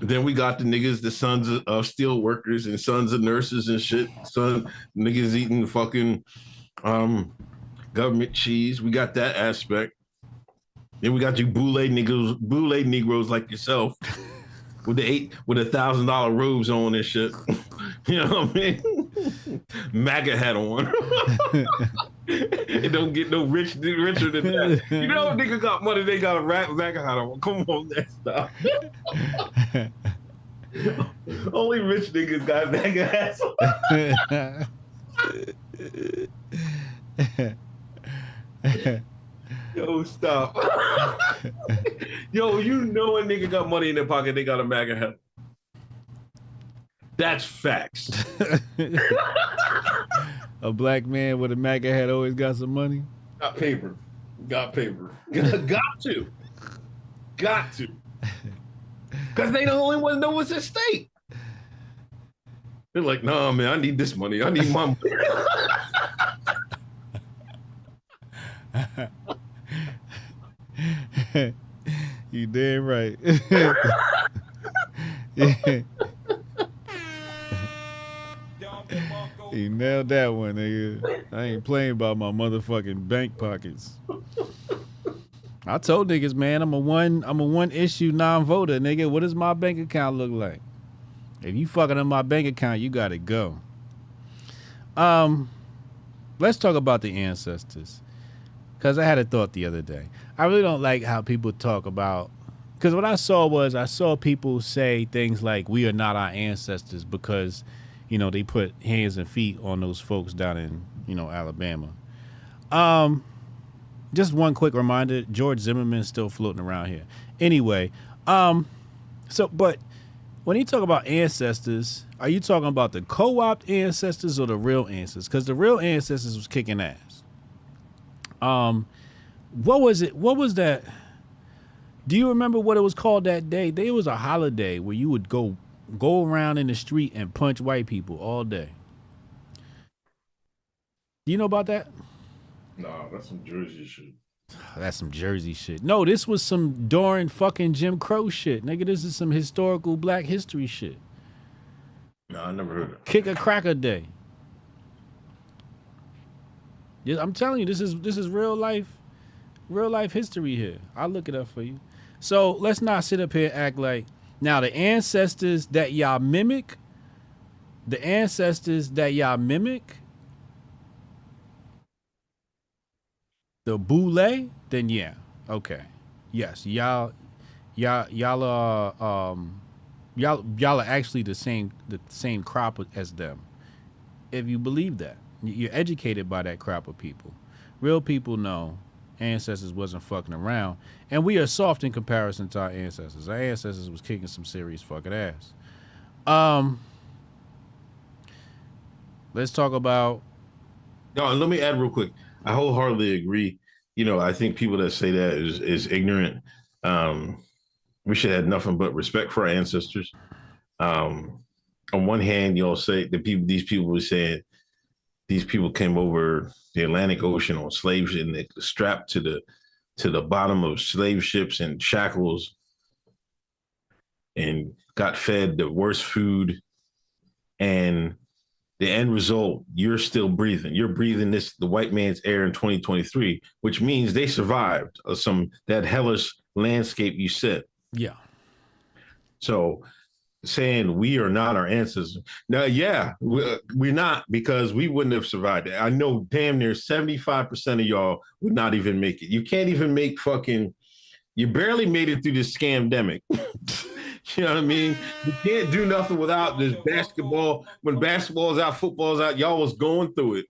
Then we got the niggas, the sons of, of steel workers and sons of nurses and shit. Son niggas eating fucking um government cheese. We got that aspect. Then we got you boule niggas, boule negroes like yourself, with the eight with a thousand dollar robes on and shit. you know what I mean? MAGA hat on. it don't get no rich richer than that. You know, nigga got money, they got a rap MAGA hat on. Come on, that stuff. Only rich niggas got MAGA hats on. Yo, stop. Yo, you know a nigga got money in their pocket, they got a MAGA hat. That's facts. a black man with a MAGA hat always got some money. Got paper. Got paper. got to. Got to. Because they the only ones know what's at stake. They're like, nah, man, I need this money. I need my money. you damn right. yeah. You nailed that one, nigga. I ain't playing about my motherfucking bank pockets. I told niggas, man, I'm a one, I'm a one issue non-voter, nigga. What does my bank account look like? If you fucking up my bank account, you gotta go. Um, let's talk about the ancestors, cause I had a thought the other day. I really don't like how people talk about, cause what I saw was I saw people say things like, "We are not our ancestors," because you know, they put hands and feet on those folks down in, you know, Alabama. Um, just one quick reminder, George Zimmerman's still floating around here. Anyway, um, so but when you talk about ancestors, are you talking about the co-opt ancestors or the real ancestors? Because the real ancestors was kicking ass. Um, what was it? What was that? Do you remember what it was called that day? There was a holiday where you would go go around in the street and punch white people all day. Do you know about that? Nah, that's some Jersey shit. That's some Jersey shit. No, this was some during fucking Jim Crow shit. Nigga, this is some historical black history shit. No, I never heard of it. Kick a cracker day. Yeah, I'm telling you, this is this is real life, real life history here. I'll look it up for you. So let's not sit up here and act like now the ancestors that y'all mimic, the ancestors that y'all mimic, the boule, then yeah, okay, yes, y'all, y'all, y'all are, um, y'all, y'all are actually the same, the same crop as them. If you believe that, you're educated by that crop of people. Real people know ancestors wasn't fucking around, and we are soft in comparison to our ancestors. Our ancestors was kicking some serious fucking ass. Um, let's talk about. No, let me add real quick. I wholeheartedly agree. You know, I think people that say that is is ignorant. Um, we should have nothing but respect for our ancestors. Um, on one hand, y'all say the people, these people were saying these people came over the Atlantic Ocean on slaves and they strapped to the to the bottom of slave ships and shackles and got fed the worst food and the end result, you're still breathing. You're breathing this the white man's air in 2023, which means they survived uh, some that hellish landscape you said Yeah. So saying we are not our ancestors. Now, yeah, we- uh, we're not because we wouldn't have survived it. I know damn near 75% of y'all would not even make it. You can't even make fucking, you barely made it through this scamdemic. you know what I mean? You can't do nothing without this basketball. When basketball is out, football is out, y'all was going through it.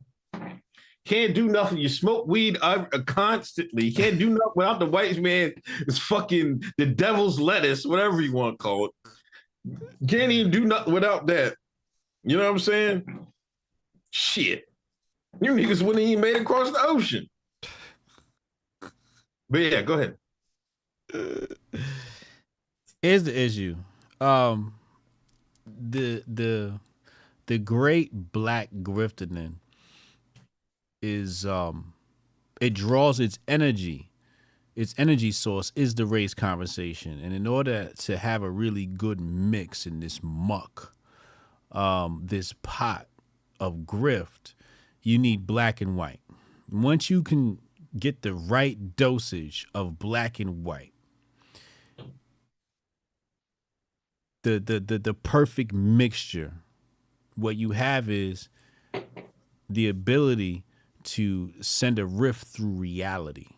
Can't do nothing. You smoke weed uh, constantly. You can't do nothing without the white man. It's fucking the devil's lettuce, whatever you want to call it. Can't even do nothing without that. You know what I'm saying? Shit. You niggas wouldn't even made it across the ocean. But yeah, go ahead. Here's the issue. Um the the the great black griftening is um it draws its energy its energy source is the race conversation. And in order to have a really good mix in this muck um this pot of grift you need black and white. Once you can get the right dosage of black and white the the the, the perfect mixture what you have is the ability to send a rift through reality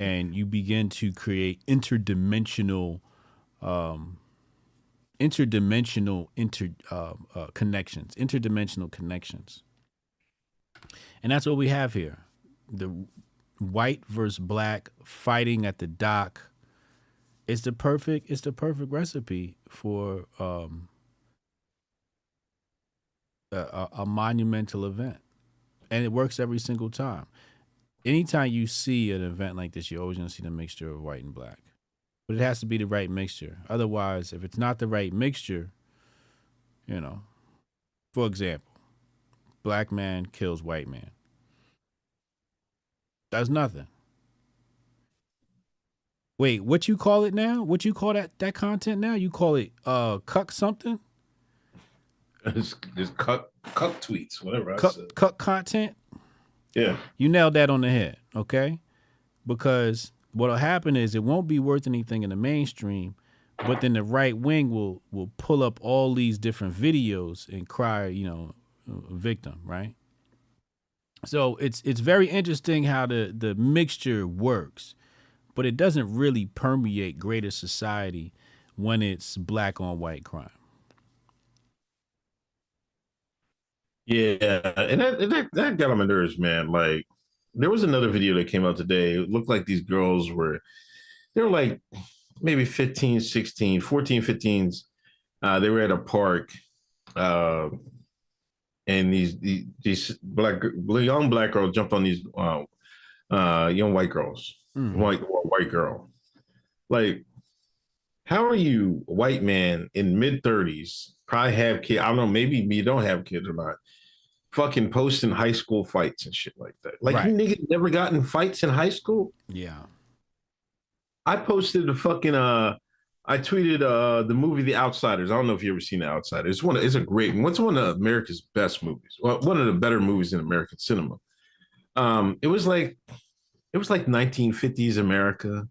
and you begin to create interdimensional um interdimensional inter uh, uh, connections interdimensional connections. And that's what we have here. The white versus black fighting at the dock. It's the perfect it's the perfect recipe for um a, a, a monumental event. And it works every single time anytime you see an event like this you're always going to see the mixture of white and black but it has to be the right mixture otherwise if it's not the right mixture you know for example black man kills white man that's nothing Wait, what you call it now? What you call that that content now? You call it uh cuck something? It's cuck, cuck tweets, whatever I Cuck, said. cuck content? Yeah. You nailed that on the head, okay? Because what'll happen is it won't be worth anything in the mainstream, but then the right wing will will pull up all these different videos and cry, you know, victim, right? So it's it's very interesting how the the mixture works, but it doesn't really permeate greater society when it's black on white crime. Yeah, and that, that that got on my nerves, man. Like, there was another video that came out today. It looked like these girls were, they were like maybe 15, 16, 14, 15s. Uh, they were at a park, uh, and these these, these black young black girls jumped on these uh, uh, young white girls, white white girl. Like, how are you, white man in mid thirties, probably have kids? I don't know, maybe you don't have kids or not. Fucking posting high school fights and shit like that. Like you niggas never got in fights in high school. Yeah. I posted the fucking uh I tweeted uh the movie The Outsiders. I don't know if you ever seen The Outsiders. It's one of, it's a great one. It's one of America's best movies. Well, one of the better movies in American cinema. Um it was like it was like 1950s America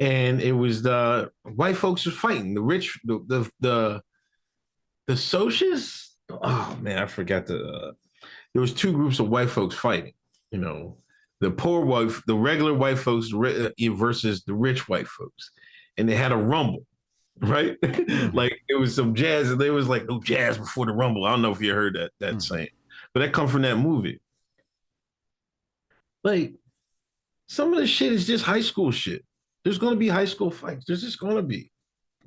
and it was the white folks were fighting the rich the the the, the socialists oh man i forgot the uh, there was two groups of white folks fighting you know. The poor white the regular white folks uh, versus the rich white folks. And they had a rumble right? Like it was some jazz and they was like no jazz before the rumble. I don't know if you heard that that saying but that come from that movie. Like some of the shit is just high school shit. There's going to be high school fights. There's just going to be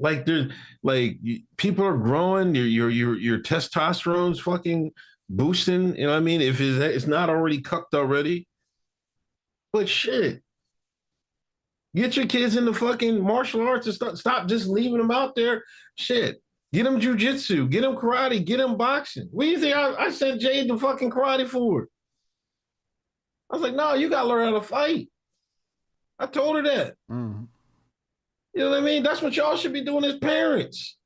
like there's like people are growing your your your your testosterone's fucking boosting you know what i mean? If it's, it's not already cucked already. But shit. Get your kids into fucking martial arts and stop stop just leaving them out there. Shit. Get them jujitsu get them karate get them boxing. What do you think i, I sent jade to fucking karate for? I was like no you gotta learn how to fight. I told her that. Mm. You know what I mean? That's what y'all should be doing as parents.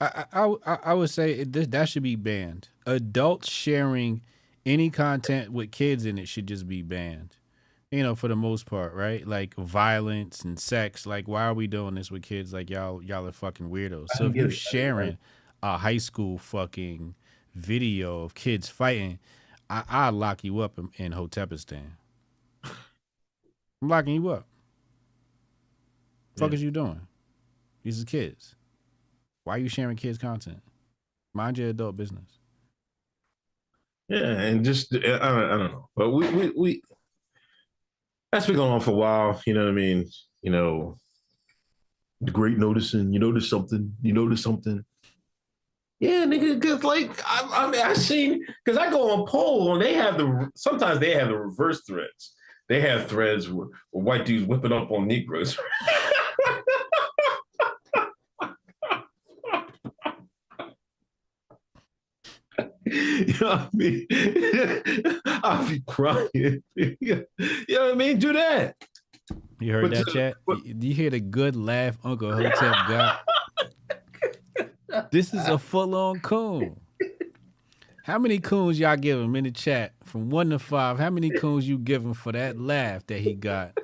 I, I I I would say it, this, that should be banned. Adults sharing any content with kids in it should just be banned. You know, for the most part, right? Like violence and sex. Like, why are we doing this with kids? Like, y'all y'all are fucking weirdos. So if you're it. sharing a high school fucking video of kids fighting, I I lock you up in, in Hotepistan. I'm locking you up. Fuck Yeah. is you doing? These are kids. Why are you sharing kids' content? Mind your adult business. Yeah, and just I don't, I don't know, but we we we that's been going on for a while. You know what I mean? You know, the great noticing. You notice something. You notice something. Yeah, nigga, because like I, I mean, I seen because I go on /pol/ and they have the sometimes they have the reverse threads. They have threads where, where white dudes whipping up on Negroes. You know what I mean? I'll be crying. you know what I mean? Do that. You heard But that to- chat? Do you hear the good laugh Uncle Hotep got? this is a full on coon. How many coons y'all give him in the chat from one to five? How many coons you give him for that laugh that he got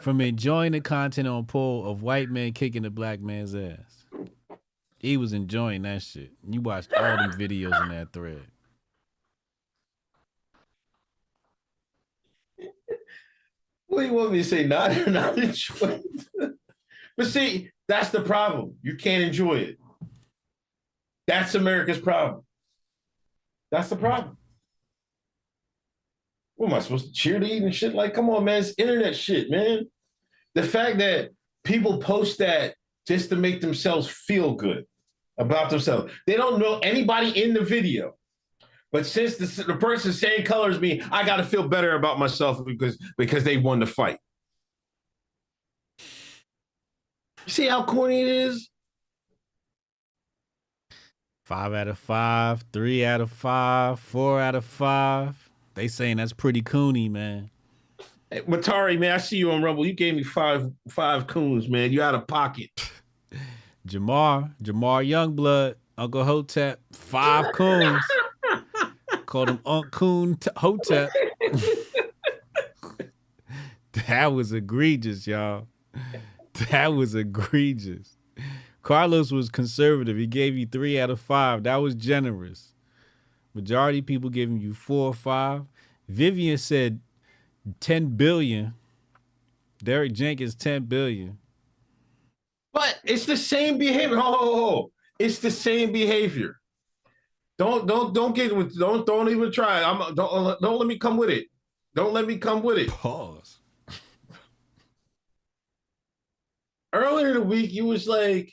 from enjoying the content on /pol/ of white men kicking the black man's ass? He was enjoying that shit. You watched all them videos in that thread. What do you want me to say? Not, not enjoy it. But see, that's the problem. You can't enjoy it. That's America's problem. That's the problem. What am I supposed to cheerlead and shit? Like, come on, man. It's internet shit, man. The fact that people post that just to make themselves feel good about themselves. They don't know anybody in the video. But since the, the person same color as me, I got to feel better about myself because because they won the fight. See how corny it is? Five out of five, three out of five, four out of five. They saying that's pretty coony, man. Hey, Matari, man, I see you on Rumble. You gave me five five coons, man. You out of pocket. Jamar, Jamar Youngblood, Uncle Hotep, five coons. Called him Unc Coon T- Hotep. that was egregious, y'all. That was egregious. Carlos was conservative. He gave you three out of five. That was generous. Majority people giving you four or five. Vivian said 10 billion. Derek Jenkins, 10 billion. But it's the same behavior. Oh, oh, oh. it's the same behavior. Don't don't don't get with don't don't even try. I'm don't don't let me come with it. Don't let me come with it. Pause. Earlier in the week, you was like,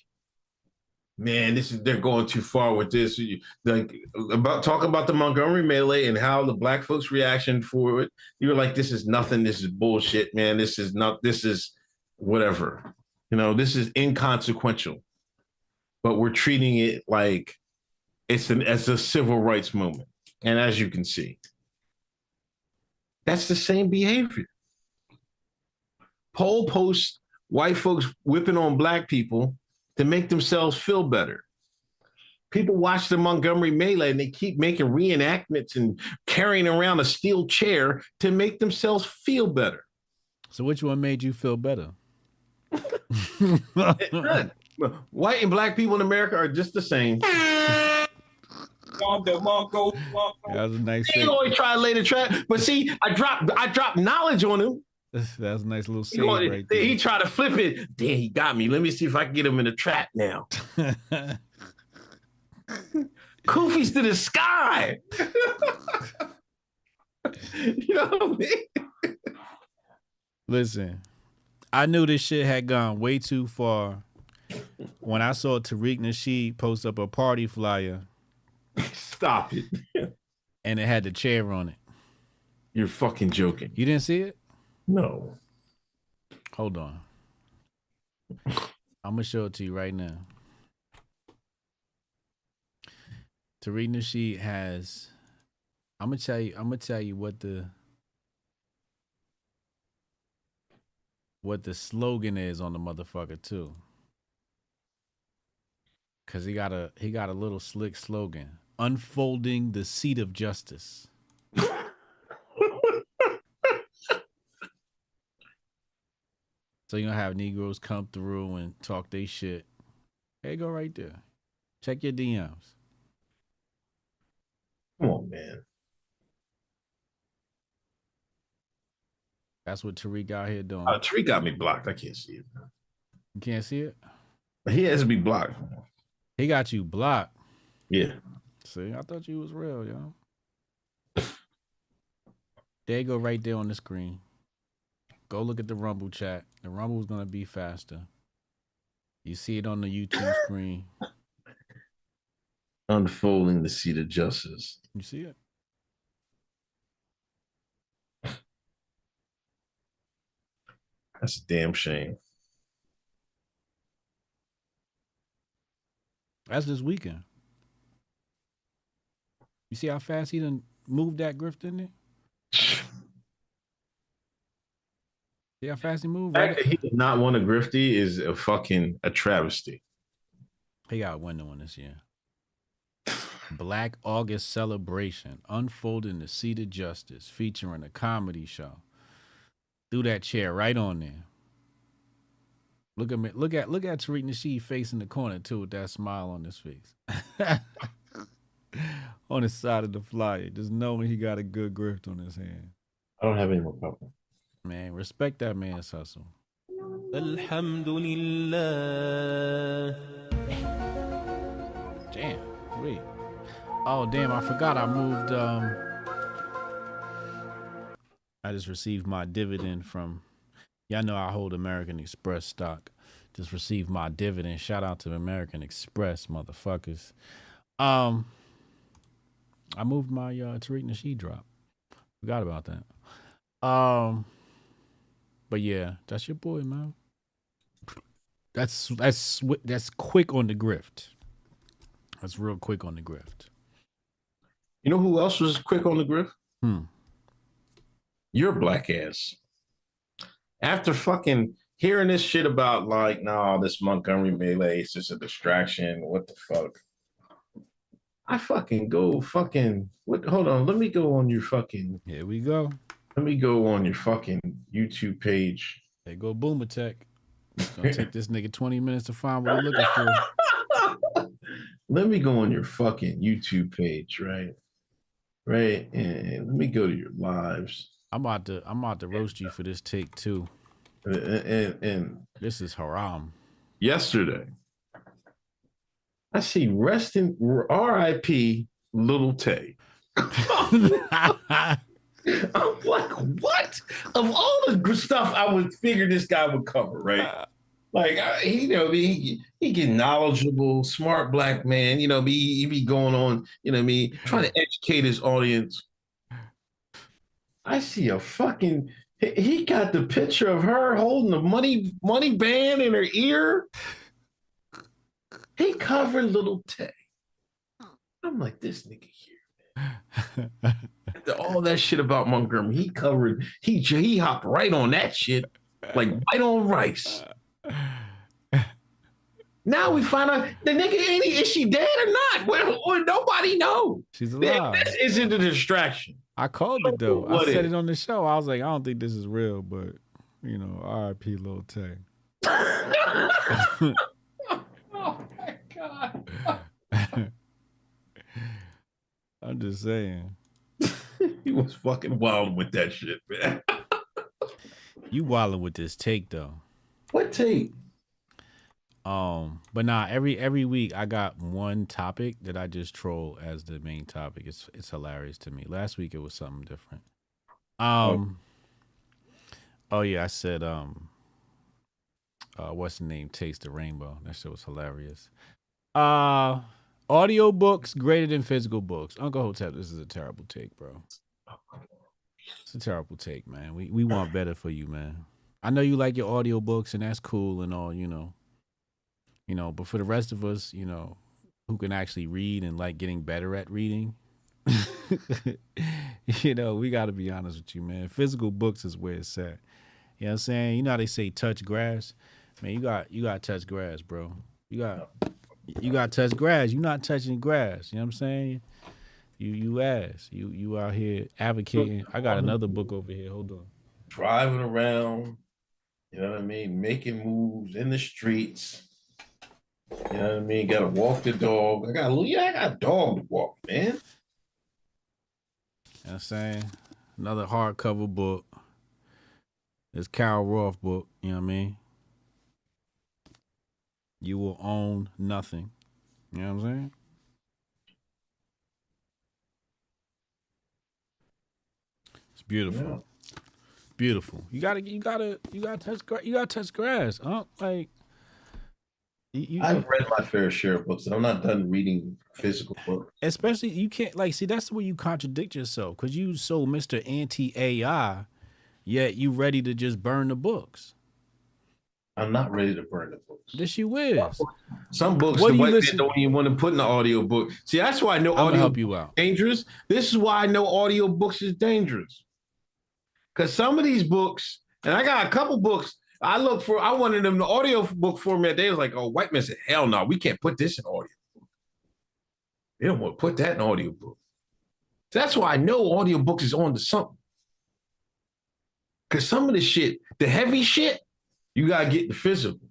"Man, this is they're going too far with this." Like about talk about the Montgomery melee and how the black folks' reaction for it. You were like, "This is nothing. This is bullshit, man. This is not. This is whatever. You know, this is inconsequential." But we're treating it like it's an as a civil rights moment, and as you can see, that's the same behavior. /pol/ posts white folks whipping on black people to make themselves feel better. People watch the Montgomery Melee and they keep making reenactments and carrying around a steel chair to make themselves feel better. So which one made you feel better? None. White and black people in America are just the same. Mongo, Mongo, Mongo. That was a nice He save. always try to lay the trap, but see, I dropped I dropped knowledge on him. That was a nice little save wanted- right there. he tried to flip it. Damn, he got me. Let me see if I can get him in the trap now. Koofies to the sky. you know what I mean? Listen, I knew this shit had gone way too far when I saw Tariq Nasheed post up a party flyer Stop it. and it had the chair on it. You're fucking joking. You didn't see it? No. Hold on. I'm gonna show it to you right now. Tariq Nasheed has. I'm gonna tell you. I'm gonna tell you what the what the slogan is on the motherfucker too. Cause he got a he got a little slick slogan. Unfolding the seat of justice. So you're gonna have Negroes come through and talk they shit. Hey, go right there. Check your DMs. Come on, man. That's what Tariq out here doing. Uh, Tariq got me blocked. I can't see it. You can't see it? He has to be blocked. He got you blocked. Yeah. See, I thought you was real, yo. There you go right there on the screen. Go look at the Rumble chat. The Rumble Rumble's gonna be faster. You see it on the YouTube screen. Unfolding the seat of justice. You see it? That's a damn shame. That's this weekend. You see how fast he done moved that grift in there? See how fast he moved? The Right fact that he did not want a grifty is a fucking a travesty. He got a window one this year. Black August celebration, unfolding the seat of justice, featuring a comedy show. Threw that chair right on there. Look at me. Look at look at Tariq Nasheed face in the corner too, with that smile on his face. on the side of the flyer, just knowing he got a good grift on his hand. I don't have any more problem. Man, respect that man's hustle. Alhamdulillah. Damn, wait. Oh damn, I forgot I moved um I just received my dividend from y'all know I hold American Express stock. Just received my dividend. Shout out to American Express, motherfuckers. Um I moved my uh Tariq Nasheed drop. Forgot about that. Um but yeah, that's your boy, man. That's that's that's quick on the grift. That's real quick on the grift. You know who else was quick on the grift? Hmm. Your black ass. After fucking hearing this shit about like, no, this Montgomery melee is just a distraction. What the fuck? I fucking go fucking what hold on, let me go on your fucking Here we go. Let me go on your fucking YouTube page. There go Boomer Tech. It's gonna take this nigga 20 minutes to find what he's looking for. Let me go on your fucking YouTube page, right? Right, and let me go to your lives. I'm about to I'm about to roast you for this take too. And, and, and This is haram. yesterday, I see resting R.I.P. Little Tay. I'm like, what? Of all the gr- stuff I would figure this guy would cover, right? Uh. Like, I, he, you know, he he get knowledgeable, smart black man. You know, be he be going on, you know, me trying to educate his audience. I see a fucking. he- He got the picture of her holding the money money band in her ear. He covered little Tay. I'm like, this nigga here. After all that shit about Montgomery, he covered. He he hopped right on that shit, like right on rice. Now we find out the nigga ain't he, is she dead or not? Well, well nobody knows. She's alive. this isn't a distraction. I called it though. I said is? it on the show. I was like, I don't think this is real, but you know, R.I.P. Lil Tay. oh my god. I'm just saying. he was fucking wild with that shit, man. You wilding with this take though. What take? Um, but nah, every every week I got one topic that I just troll as the main topic. It's it's hilarious to me. Last week it was something different. Um oh, yeah, I said um uh what's the name? Taste the Rainbow. That shit was hilarious. Uh audio books greater than physical books. Uncle Hotep, this is a terrible take, bro. It's a terrible take, man. We we want better for you, man. I know you like your audio books and that's cool and all, you know. You know, but for the rest of us, you know, who can actually read and like getting better at reading, you know, we got to be honest with you, man. Physical books is where it's at. You know what I'm saying? You know how they say touch grass? Man, you got you got to touch grass, bro. You got You got to touch grass. You're not touching grass. You know what I'm saying? You you ass. You you out here advocating. I got another book over here. Hold on. Driving around, you know what I mean? Making moves in the streets. You know what I mean? Gotta walk the dog. I got a yeah, I got a dog to walk, man. You know what I'm saying? Another hardcover book. This Carol Roth book, you know what I mean? You will own nothing. You know what I'm saying? It's beautiful. Beautiful. You gotta you gotta you gotta touch gra- you gotta touch grass. Huh? Like you, you- I've read my fair share of books, and I'm not done reading physical books. especially you can't like see that's where you contradict yourself because you so Mr. Anti AI, yet you ready to just burn the books. I'm not ready to burn the books. This you is. Some books What the do you white man don't even want to put in the audio book. See, that's why I know audio help you out. dangerous. This is why I know audio books is dangerous. Because some of these books, and I got a couple books. I look for. I wanted them the audio book format. They was like, "Oh, white man said, hell no, we can't put this in audio." They don't want to put that in audio book. That's why I know audio books is on to something. Because some of the shit, the heavy shit, you gotta get the physical.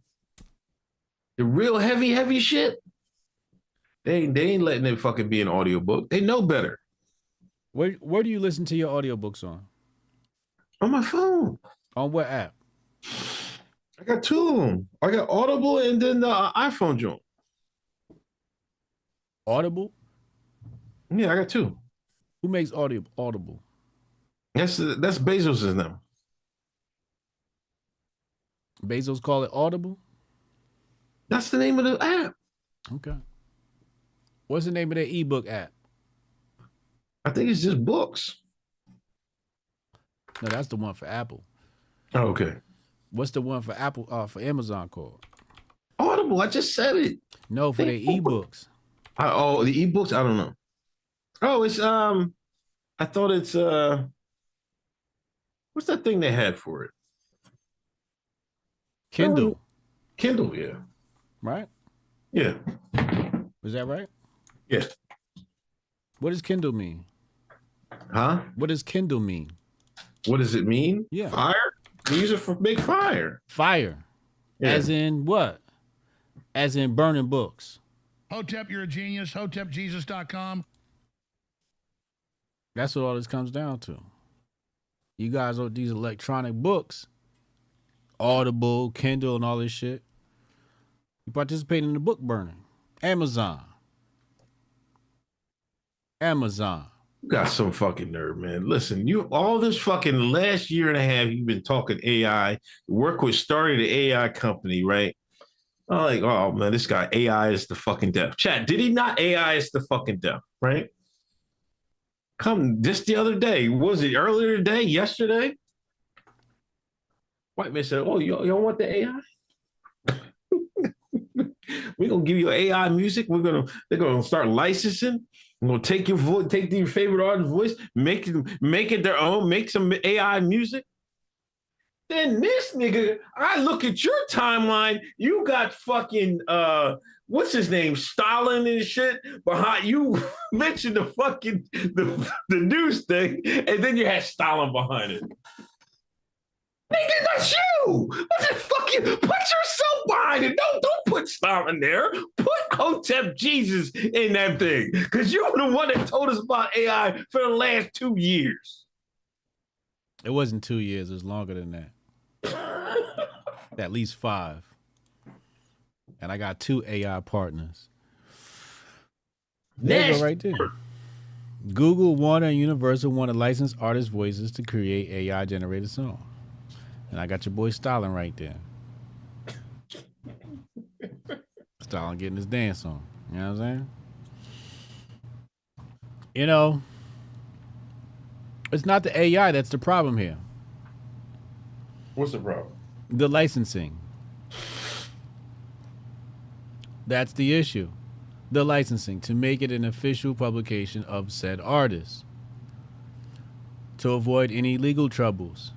The real heavy, heavy shit, they ain't, they ain't letting it fucking be an audio book. They know better. Where where do you listen to your audiobooks on? On my phone. On what app? I got two of them. I got Audible and then the uh, iPhone joint. Audible? Yeah, I got two. Who makes audio Audible? That's that's Bezos' them. Bezos call it Audible? That's the name of the app. Okay. What's the name of that ebook app? I think it's just books. No, that's the one for Apple. Oh, okay. What's the one for Apple uh for Amazon called? Audible. I just said it. No, for their ebooks. I, oh, the ebooks. I don't know. Oh, it's um. I thought it's uh. What's that thing they had for it? Kindle, Kindle. Yeah. right? Yeah. Is that right? Yeah. What does Kindle mean? Huh? What does Kindle mean? What does it mean? Yeah. Fire. We use it for big fire. Fire. Yeah. As in what? As in burning books. Hotep, you're a genius. HotepJesus.com. That's what all this comes down to. You guys are these electronic books, Audible, Kindle, and all this shit. You participate in the book burning. Amazon. Amazon. You got some fucking nerve, man. Listen, you all this fucking last year and a half, you've been talking AI. Work with started the AI company, right? I'm like, oh man, this guy AI is the fucking death. Chat, did he not AI is the fucking death, right? Come just the other day, was it earlier today, yesterday? White man said, Oh, you, you don't want the AI? We're gonna give you AI music. We're gonna they're gonna start licensing. We're gonna take your voice, take your favorite artist's voice, make it make it their own, make some AI music. Then this nigga, I look at your timeline, you got fucking uh what's his name? Stalin and shit behind you mentioned the fucking the, the news thing, and then you had Stalin behind it. Nigga, that's you. What the fuck you put yourself behind it? Don't don't put Stalin there. Put Hotep Jesus in that thing. Cause you're the one that told us about AI for the last two years. It wasn't two years, it was longer than that. At least five. And I got two AI partners. There you go, right there. Google, Warner, and Universal want to license artist voices to create AI generated songs. And I got your boy Stalin right there. Stalin getting his dance on. You know what I'm saying? You know, it's not the AI that's the problem here. What's the problem? The licensing. That's the issue. The licensing to make it an official publication of said artist. To avoid any legal troubles.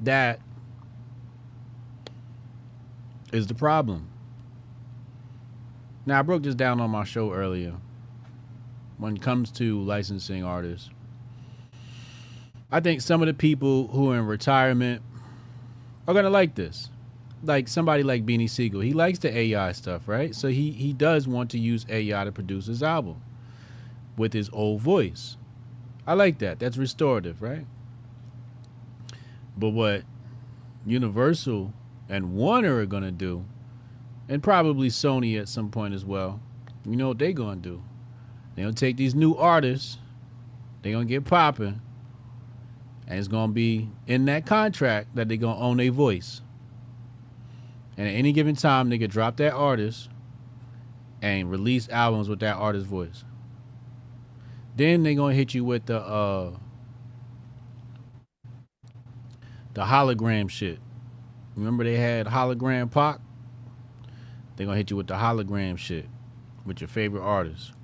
That is the problem. Now I broke this down on my show earlier. When it comes to licensing artists, I think some of the people who are in retirement are gonna like this. Like somebody like Beanie Sigel, he likes the AI stuff, right? So he he does want to use AI to produce his album with his old voice. I like that. That's restorative, right? But what Universal and Warner are gonna do, and probably Sony at some point as well, you know what they gonna do? They gonna take these new artists, they gonna get popping, and it's gonna be in that contract that they gonna own a voice. And at any given time, they could drop that artist and release albums with that artist's voice. Then they gonna hit you with the uh the hologram shit. Remember they had hologram Pac? They gonna hit you with the hologram shit with your favorite artist.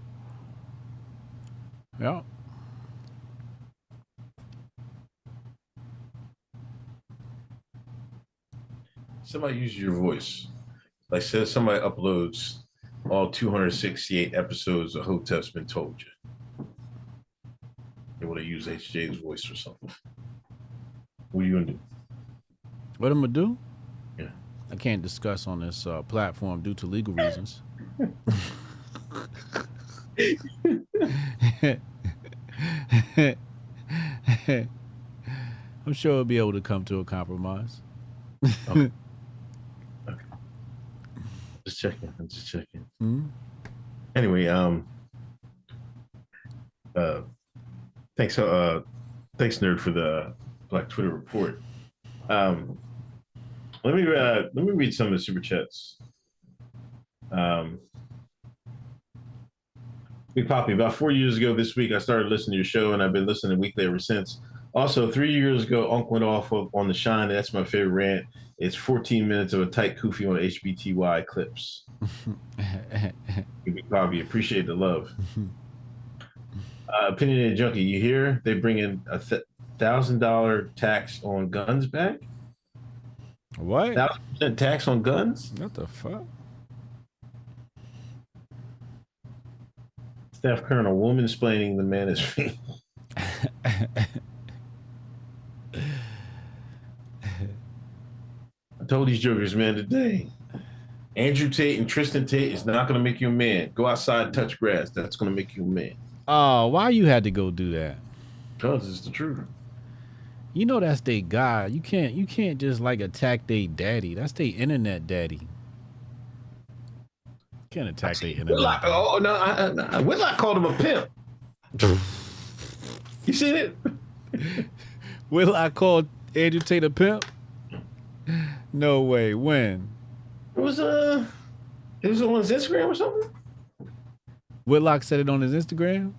Yeah. Somebody uses your voice. Like says somebody uploads all 268 episodes of Hotep's been told you. They want to use HJ's voice or something. What are you gonna do? What I'm gonna do? Yeah. I can't discuss on this uh, platform due to legal reasons. I'm sure we'll be able to come to a compromise. Okay. okay. Just checking. I'm just checking. Hmm? Anyway, um, uh, thanks, uh, thanks, nerd, for the Black Twitter report. Um, let me uh, let me read some of the super chats. Um, Big Poppy, about four years ago this week, I started listening to your show, and I've been listening weekly ever since. Also, three years ago, Unc went off of, on the shine. and That's my favorite rant. It's 14 minutes of a tight kufi on HBTY clips. Big Poppy, appreciate the love. Uh, opinionated junkie, you hear they bring in a th- thousand dollar tax on guns back? What? Thousand percent tax on guns? What the fuck? Staff Colonel, woman explaining the man is free. I told these jokers, man, today. Andrew Tate and Tristan Tate is not going to make you a man. Go outside and touch grass. That's going to make you a man. Oh, why you had to go do that? Because it's the truth. You know that's their guy. You can't you can't just like attack their daddy. That's their internet daddy. You can't attack their internet. Whitlock, oh, no, I, I, I, Whitlock called him a pimp. you seen it? Will I call Andrew Tate a pimp? No way. When? It was, uh, it was on his Instagram or something? Whitlock said it on his Instagram.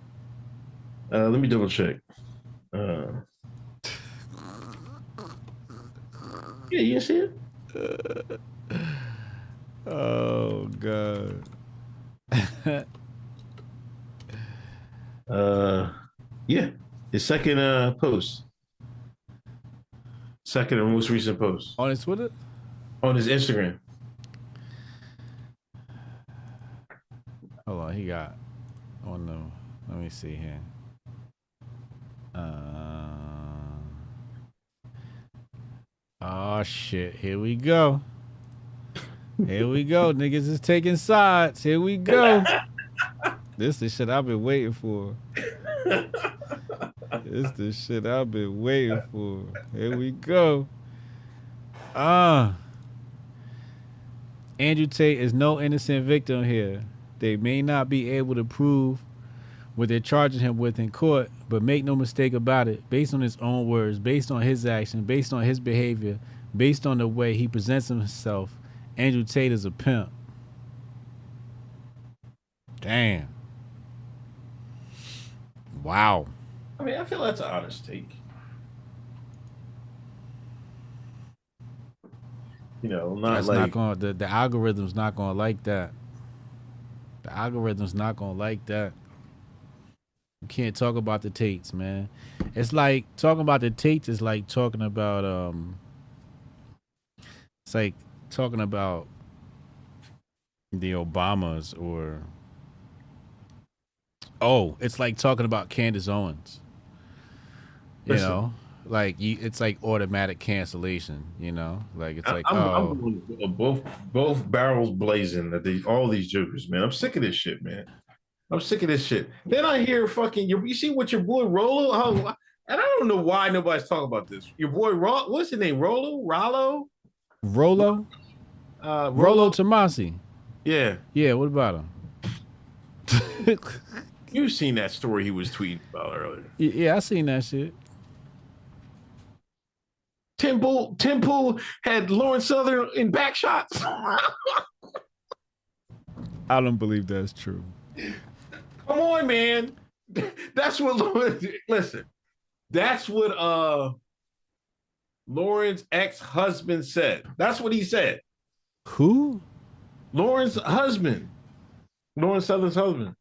Uh, let me double check. Uh, yeah, you see it? Oh god. Uh, yeah, his second uh post, second and most recent post on his Twitter, on his Instagram. Hold on, he got on the. Let me see here. Uh, oh shit! Here we go. Here we go. Niggas is taking sides. Here we go. this is the shit I've been waiting for. this is the shit I've been waiting for. Here we go. Ah. Andrew Tate is no innocent victim here. They may not be able to prove what they're charging him with in court, but make no mistake about it, based on his own words, based on his action, based on his behavior, based on the way he presents himself, Andrew Tate is a pimp. Damn. Wow. I mean, I feel that's an honest take. You know, not That's like not going the, the algorithm's not gonna like that. The algorithm's not gonna like that. You can't talk about the Tates, man. It's like talking about the Tates is like talking about um it's like talking about the Obamas or oh, it's like talking about Candace Owens. You Listen. know, like you, it's like automatic cancellation. You know, like it's like I'm, oh, I'm both both barrels blazing at these all these jokers, man. I'm sick of this shit, man. I'm sick of this shit. Then I hear fucking you. You see what your boy Rolo? How, and I don't know why nobody's talking about this. Your boy Ro, what's his name? Rolo? Rollo? Rolo, Uh, Rollo Tomassi. Yeah, Yeah, what about him? you've seen that story he was tweeting about earlier. Yeah, I seen that shit. Tim Pool had Lauren Southern in back shots. I don't believe that's true. Come on, man. That's what Lawrence. Listen, that's what uh Lauren's ex-husband said. That's what he said. Who? Lauren's husband. Lauren Southern's husband.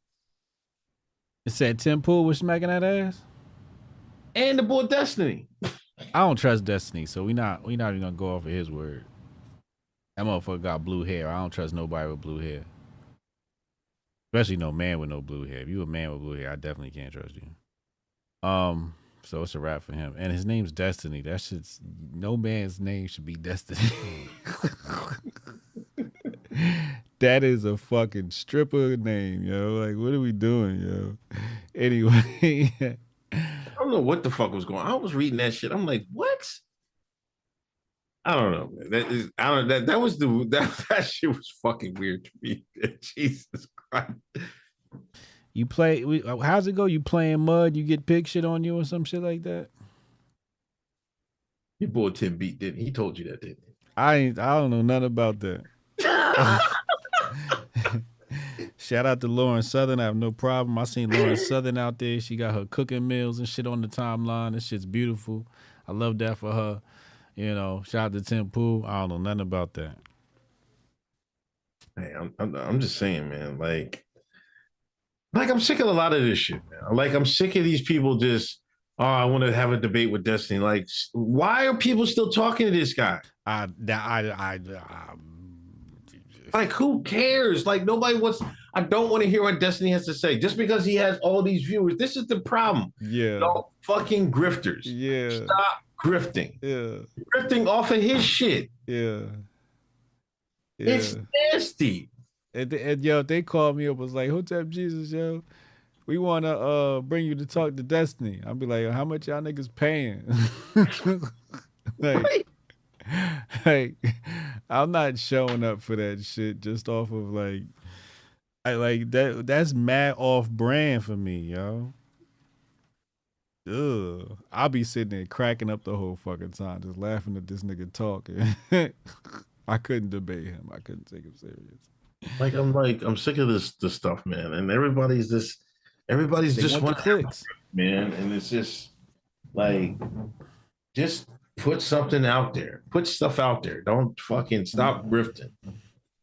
It said Tim Pool was smacking that ass. And the boy Destiny. I don't trust Destiny, so we not we not even gonna go off of his word. That motherfucker got blue hair. I don't trust nobody with blue hair. Especially no man with no blue hair. If you a man with blue hair, I definitely can't trust you. Um, so it's a wrap for him. And his name's Destiny. That shit's no man's name should be Destiny. that is a fucking stripper name, yo. Like, what are we doing, yo? Anyway. I don't know what the fuck was going on. I was reading that shit. I'm like, what? I don't know. That is, I don't. That that was the that that shit was fucking weird to me. Jesus Christ. You play. we- uh, How's it go? You playing mud? You get pig shit on you or some shit like that? Your boy Tim beat didn't he? He told you that, didn't he? I ain't. I don't know nothing about that. Shout out to Lauren Southern. I have no problem. I seen Lauren Southern out there. She got her cooking meals and shit on the timeline. This shit's beautiful. I love that for her. You know, shout out to Tim Pool. I don't know nothing about that. Hey, I'm, I'm I'm just saying, man. Like, like I'm sick of a lot of this shit, man. Like I'm sick of these people just. Oh, I want to have a debate with Destiny. Like, why are people still talking to this guy? I that I I, I Like, who cares? Like, nobody wants. I don't want to hear what Destiny has to say. Just because he has all these viewers, this is the problem. yeah No fucking grifters. yeah Stop grifting. yeah Grifting off of his shit. yeah. It's nasty. And, and yo, they called me up was like, Hotep Jesus, yo, we wanna uh bring you to talk to Destiny. I'll be like, how much y'all niggas paying? like, like, I'm not showing up for that shit just off of like, I like that. That's mad off brand for me, yo. Ugh, I'll be sitting there cracking up the whole fucking time, just laughing at this nigga talking. I couldn't debate him. I couldn't take him serious. Like I'm like I'm sick of this this stuff, man. And everybody's just everybody's They just want clicks. man. And it's just like just put something out there. Put stuff out there. Don't fucking stop grifting.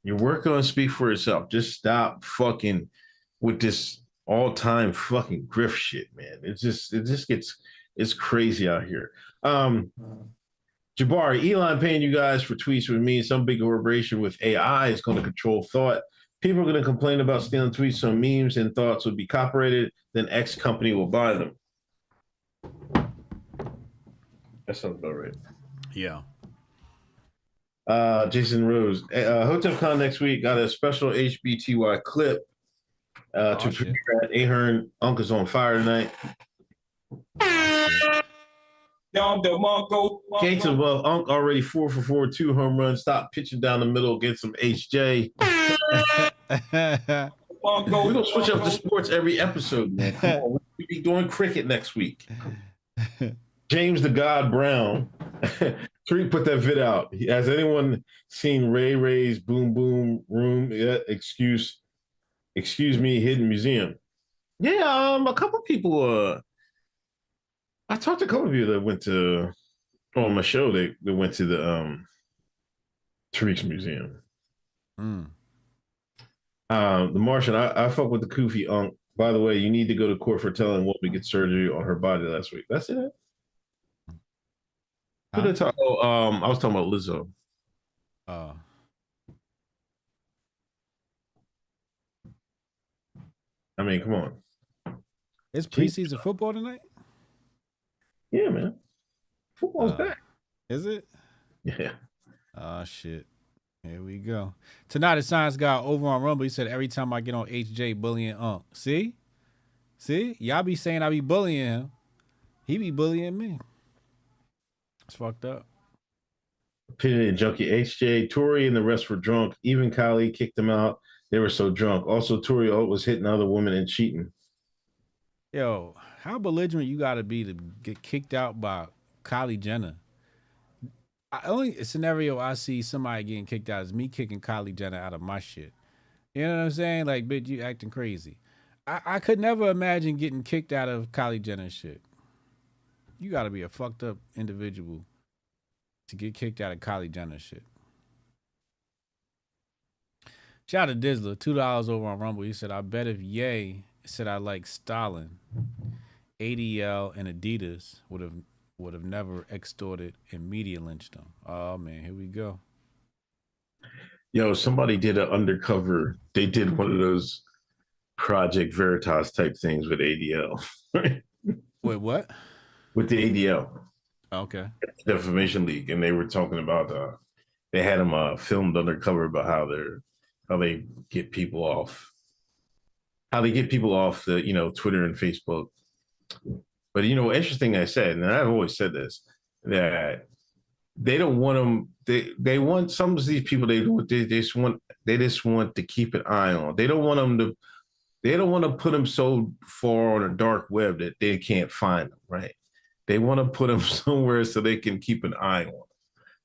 Your work gonna speak for itself. Just stop fucking with this all-time fucking grift shit, man. It's just it just gets it's crazy out here. Um Jabari, Elon paying you guys for tweets with me. Some big corporation with AI is going to control thought. People are going to complain about stealing tweets, so memes and thoughts will be copyrighted. Then X company will buy them. That sounds about right. Yeah. Uh, Jason Rose, uh, HotepCon next week got a special HBTY clip uh, to Oh, shit. premiere at Ahern. Uncle's on fire tonight. Gates above Unc already four for four, two home runs. Stop pitching down the middle, get some HJ. We're gonna switch up the sports every episode, man. Come on, we'll be doing cricket next week. James the God Brown. Tariq put that vid out. Has anyone seen Ray Ray's Boom Boom Room? Yeah, excuse, excuse me, hidden museum. Yeah, um, a couple people. Uh, I talked to a couple of you that went to on my show. They they went to the um Tariq's museum. Mm. Um, the Martian, I, I fuck with the Koofy Unk. By the way, you need to go to court for telling woman get surgery on her body last week. That's it. Who I talk? Oh, um, I was talking about Lizzo. Uh, I mean, come on. It's preseason football tonight. Yeah, man. Football's Uh, back. Is it? Yeah. Oh shit. Here we go. Tonight the science guy over on Rumble. He said every time I get on HJ bullying Unc. See? See? Y'all be saying I be bullying him. He be bullying me. It's fucked up. Opinion junkie HJ, Tori and the rest were drunk. Even Kylie kicked them out. They were so drunk. Also, Tori Oat was hitting other women and cheating. Yo, how belligerent you gotta be to get kicked out by Kylie Jenner? I, only scenario I see somebody getting kicked out is me kicking Kylie Jenner out of my shit. You know what I'm saying? Like, bitch, you acting crazy. I, I could never imagine getting kicked out of Kylie Jenner's shit. You gotta be a fucked up individual to get kicked out of Kylie Jenner's shit. Shout out to Dizzler, two dollars over on Rumble. He said, "I bet if Ye said I like Stalin, ADL and Adidas would have would have never extorted and media lynched him." Oh man, here we go. Yo, somebody did an undercover. They did one of those Project Veritas type things with ADL. Wait, what? with the ADL, Okay. Defamation League, and they were talking about uh they had them uh filmed undercover about how they're how they get people off how they get people off the you know Twitter and Facebook. But you know, interesting I said, and I've always said this, that they don't want them they they want some of these people they don't they, they just want they just want to keep an eye on. They don't want them to they don't want to put them so far on a dark web that they can't find them, right? They want to put them somewhere so they can keep an eye on them.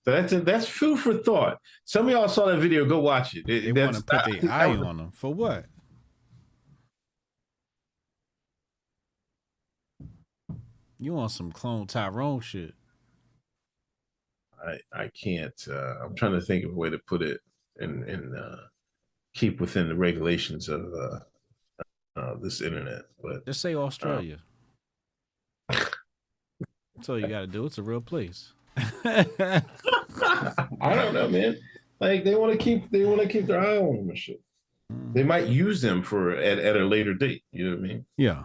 So that's that's food for thought. Some of y'all saw that video. Go watch it. They want to put their eye on them for what? You want some clone Tyrone shit? I I can't. Uh, I'm trying to think of a way to put it and and uh, keep within the regulations of uh, uh, this internet. But Just say Australia. That's all you got to do. It's a real place. I don't know, man. Like they want to keep they want to keep their eye on them and shit. They might use them for at, at a later date. You know what I mean? Yeah.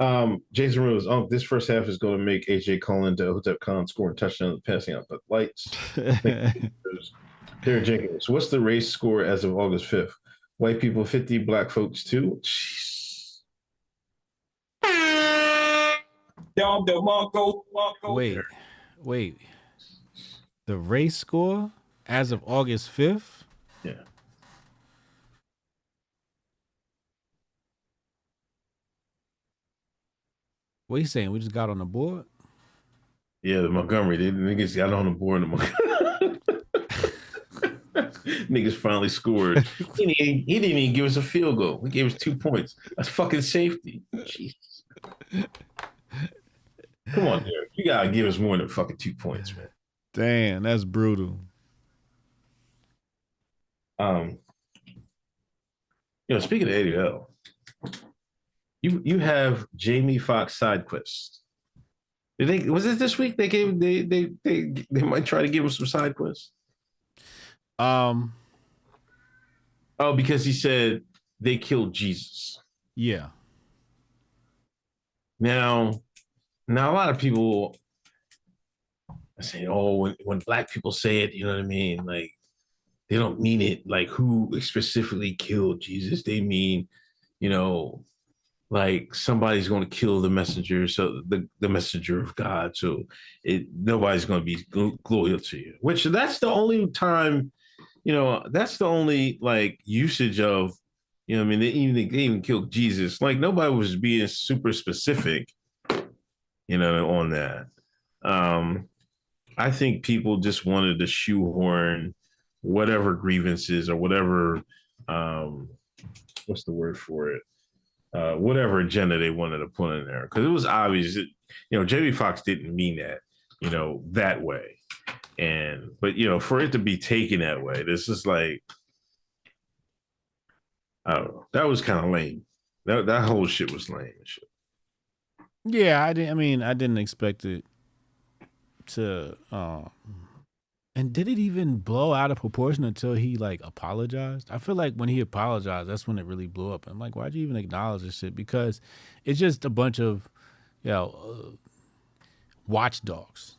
Um, Jason Rose, oh, this first half is going to make AJ Cullen to Hotep Con scoring touchdowns, passing out the lights. Derek Jenkins, what's the race score as of August 5th? White people 50, black folks 2. Jeez. Dom DeMarco, Marco. Wait, wait. The race score as of August 5th? Yeah. What are you saying? We just got on the board? Yeah, the Montgomery, they niggas got on the board. In the niggas finally scored. He didn't, even- he didn't even give us a field goal. He gave us two points. That's fucking safety. Jesus. Come on, Derek. You gotta give us more than fucking two points, man. Damn, that's brutal. Um, you know, speaking of ADL, you you have Jamie Foxx side quests. Did they was it this week? They gave they they they they might try to give him some side quests. Um. Oh, because he said they killed Jesus. Yeah. Now, now a lot of people say, "Oh, when when black people say it, you know what I mean? Like they don't mean it like who specifically killed Jesus. They mean, you know, like somebody's going to kill the messenger, so the the messenger of God. So it nobody's going to be gl- loyal to you. Which that's the only time, you know, that's the only like usage of you know, I mean, they even they even killed Jesus. Like nobody was being super specific, you know, on that. Um, I think people just wanted to shoehorn whatever grievances or whatever um what's the word for it? Uh whatever agenda they wanted to put in there. Because it was obvious that, you know, Jamie Foxx didn't mean that, you know, that way. And but you know, for it to be taken that way, this is like I don't know. That was kind of lame. That that whole shit was lame shit. Yeah, I didn't. I mean, I didn't expect it to uh, And did it even blow out of proportion until he like apologized? I feel like when he apologized, that's when it really blew up. I'm like, why'd you even acknowledge this shit? Because it's just a bunch of, you know, uh, watchdogs.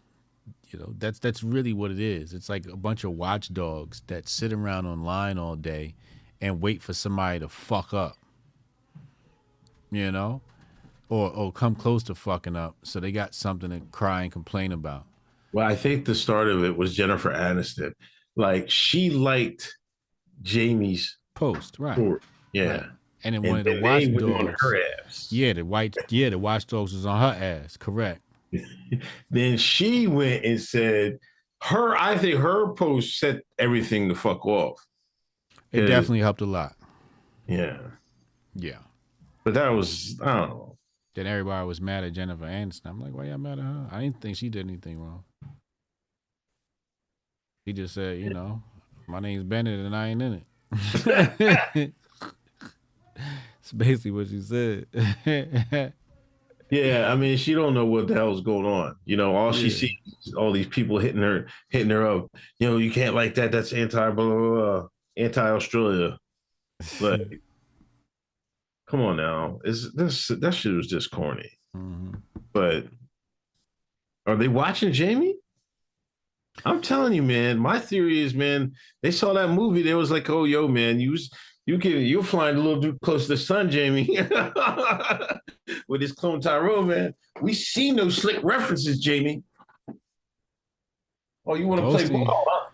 You know, that's that's really what it is. It's like a bunch of watchdogs that sit around online all day and wait for somebody to fuck up. You know, or or come close to fucking up, so they got something to cry and complain about. Well, I think the start of it was Jennifer Aniston. Like she liked Jamie's post, right? Story. Yeah. Right. And then one of the then they on watchdogs. her ass. Yeah, the white. Yeah, the watchdogs was on her ass. Correct. Then she went and said, her, I think her post set everything the fuck off. It definitely helped a lot. Yeah. Yeah. But that was, I don't know. Then everybody was mad at Jennifer Aniston. I'm like, why y'all mad at her? I didn't think she did anything wrong. He just said, you know, my name's Bennett and I ain't in it. It's basically what she said. Yeah, I mean, she don't know what the hell's going on. You know, all she Yeah. sees is all these people hitting her, hitting her up. You know, you can't like that. That's anti blah blah blah, anti Australia. Like, come on now, is this that shit was just corny. Mhm. But are they watching Jamie? I'm telling you, man. My theory is, man, they saw that movie. They was like, oh, yo, man, you was you can you're flying a little too close to the sun, Jamie. With this clone Tyrone, man. We seen those slick references, Jamie. Oh, you want to play ball? Huh?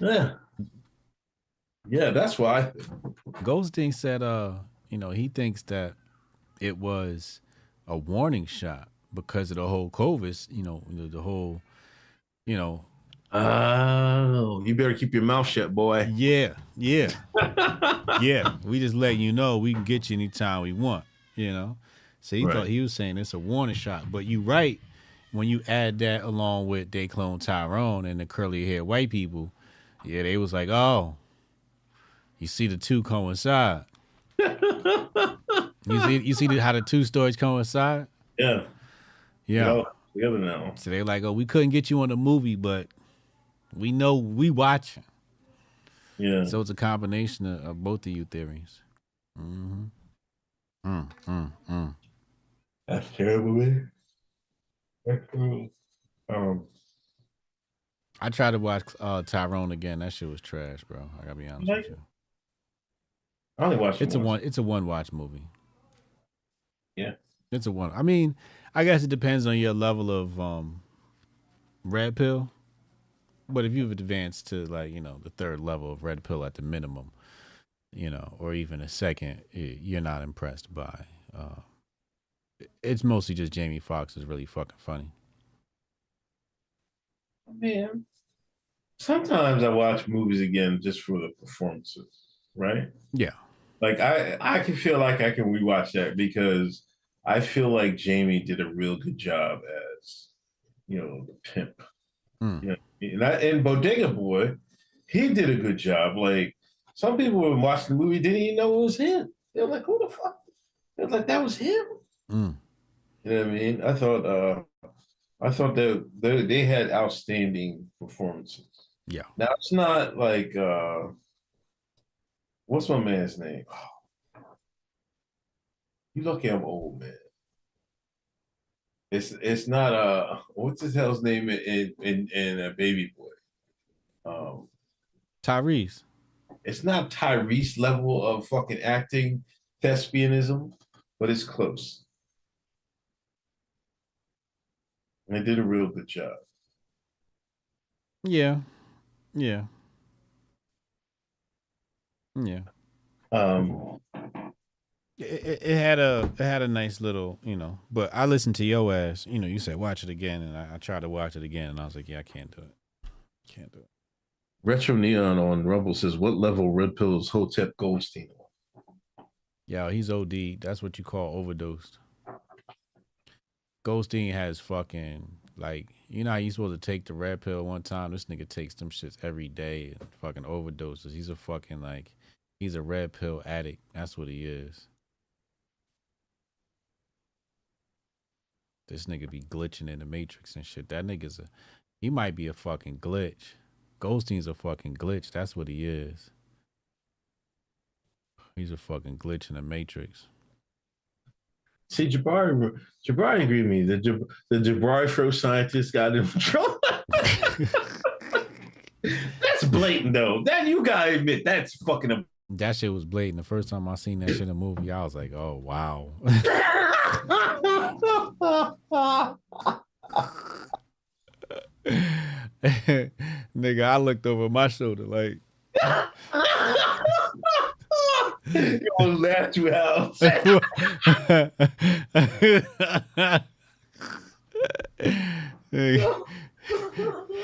yeah. Yeah, that's why. Ghosting said, uh, you know, he thinks that it was a warning shot because of the whole COVID, you know, the, the whole, you know, Oh, you better keep your mouth shut, boy. yeah, yeah, yeah. We just let you know we can get you anytime we want, you know. So he Right. thought he was saying it's a warning shot, but you right when you add that along with they clone Tyrone and the curly haired white people, yeah, they was like, oh, you see the two coincide. you see, you see the, how the two stories coincide. Yeah. Yeah. Together now. So they're like, oh, we couldn't get you on the movie, but we know we watching. Yeah. So it's a combination of, of both of you theories. Mm-hmm. Mm, mm, mm. That's terrible, man. That's terrible. Um, I tried to watch uh, Tyrone again. That shit was trash, bro. I gotta be honest Like with you. I only watched It's a one. It's a one watch movie. Yeah. It's a one. I mean, I guess it depends on your level of um, red pill. But if you've advanced to like you know the third level of red pill at the minimum, you know, or even a second, you're not impressed by. Uh, it's mostly just Jamie Foxx is really fucking funny. Man, sometimes I watch movies again just for the performances, right? Yeah. Like I, I can feel like I can rewatch that because I feel like Jamie did a real good job as, you know, the pimp. Mm. You know, and, I, and Bodega Boy, he did a good job. Like some people were watching the movie didn't even know it was him. They were like, "Who the fuck?" They were like, "That was him." Mm. You know what I mean? I thought, uh, I thought that they, they had outstanding performances. Yeah. Now it's not like uh what's my man's name? You lucky I'm old, man. It's it's not uh what's his hell's name in in in a baby boy. Um Tyrese. it's not Tyrese level of fucking acting thespianism, but it's close. And they did a real good job. Yeah. Yeah. Yeah. Um It, it, had a it had a nice little you know, but I listened to your ass. You know, you said watch it again, and I, I tried to watch it again, and I was like, yeah, I can't do it. Can't do it. Retro Neon on Rumble says, "What level Red pills is Hotep Goldstein?" on?" Yo, he's OD. That's what you call overdosed. Goldstein has fucking like you know how you supposed to take the red pill one time. This nigga takes them shits every day and fucking overdoses. He's a fucking like he's a red pill addict. That's what he is. This nigga be glitching in the matrix and shit. That nigga's a He might be a fucking glitch. Goldstein's a fucking glitch. That's what he is. He's a fucking glitch in the matrix. See, Jabari, Jabari agreed with me. The Jab, the Jabari Fro scientist got in trouble. that's blatant, though. That you gotta admit, that's fucking. A- That shit was blatant. The first time I seen that shit in a movie, I was like, oh wow. Nigga, I looked over my shoulder like you laughed you out. Nigga,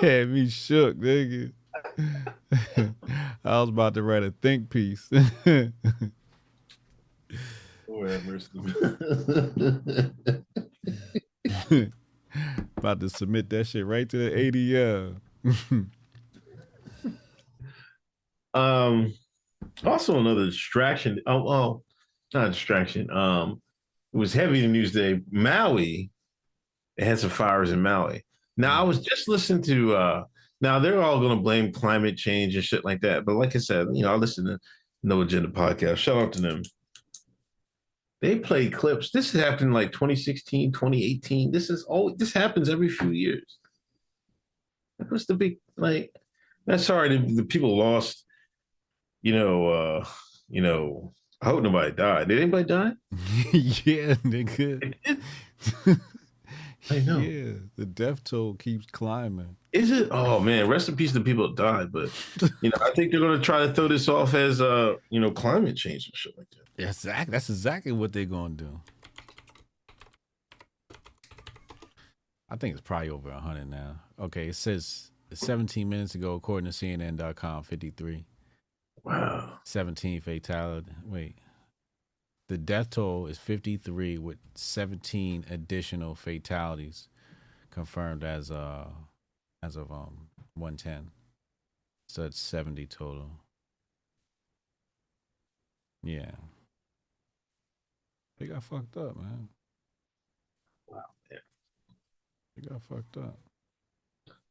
had me shook, nigga. I was about to write a think piece. Lord have mercy. about to submit that shit right to the ADL. Um, also another distraction. Oh, oh, not a distraction. Um, it was heavy in the news today. Maui, it had some fires in Maui. Now I was just listening to. uh Now they're all going to blame climate change and shit like that. But like I said, you know, I listen to No Agenda podcast. Shout out to them. They play clips. This has happened in like 2016, 2018. This is all. This happens every few years. That was the big like. I'm sorry, the, the people lost you know, uh, you know, I hope nobody died. Did anybody die? yeah, nigga. I know. Yeah, the death toll keeps climbing. Is it? Oh man, rest in peace to the people that died. But you know, I think they're gonna try to throw this off as uh, you know, climate change and shit like that. Exactly. That's exactly what they're gonna do. I think it's probably over hundred now. Okay, it says 17 minutes ago, according to CNN.com, 53. Wow. 17 fatality. Wait. The death toll is 53 with 17 additional fatalities confirmed as uh as of um 110. So it's 70 total. Yeah. They got fucked up, man. Wow. Yeah. They got fucked up.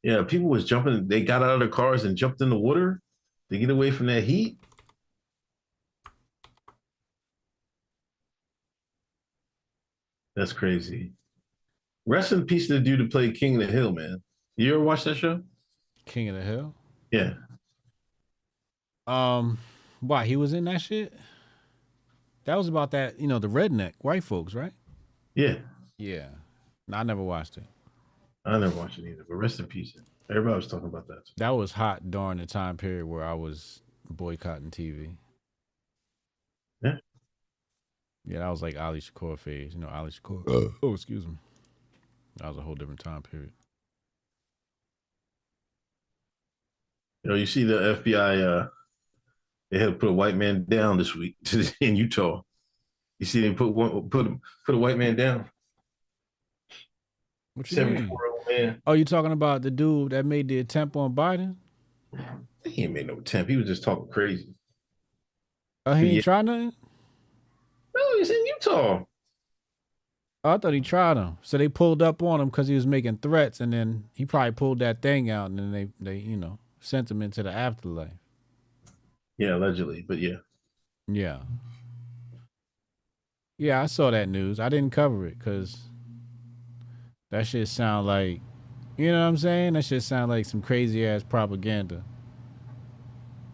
Yeah, people was jumping. They got out of their cars and jumped in the water to get away from that heat. That's crazy. Rest in peace to the dude who played King of the Hill, man. You ever watch that show? King of the Hill? Yeah. Um, why he was in that shit? That was about that, you know, the redneck white folks, right? Yeah. Yeah. No, I never watched it. I never watched it either, but rest in peace. Everybody was talking about that. That was hot during the time period where I was boycotting TV. Yeah. Yeah, that was like Ali Shakur phase. You know, Ali Shakur. oh, excuse me. That was a whole different time period. You know, you see the FBI uh they had to put a white man down this week in Utah. You see they put one put put a white man down. What you mean? 74 year old man. Oh, you talking about the dude that made the attempt on Biden? He ain't made no attempt. He was just talking crazy. Oh, he ain't Yeah. tried nothing? No, he's in Utah. Oh, I thought he tried him. So they pulled up on him because he was making threats, and then he probably pulled that thing out, and then they, they, you know, sent him into the afterlife. Yeah, allegedly, but yeah. Yeah. Yeah, I saw that news. I didn't cover it because that shit sound like, you know what I'm saying? That shit sound like some crazy ass propaganda.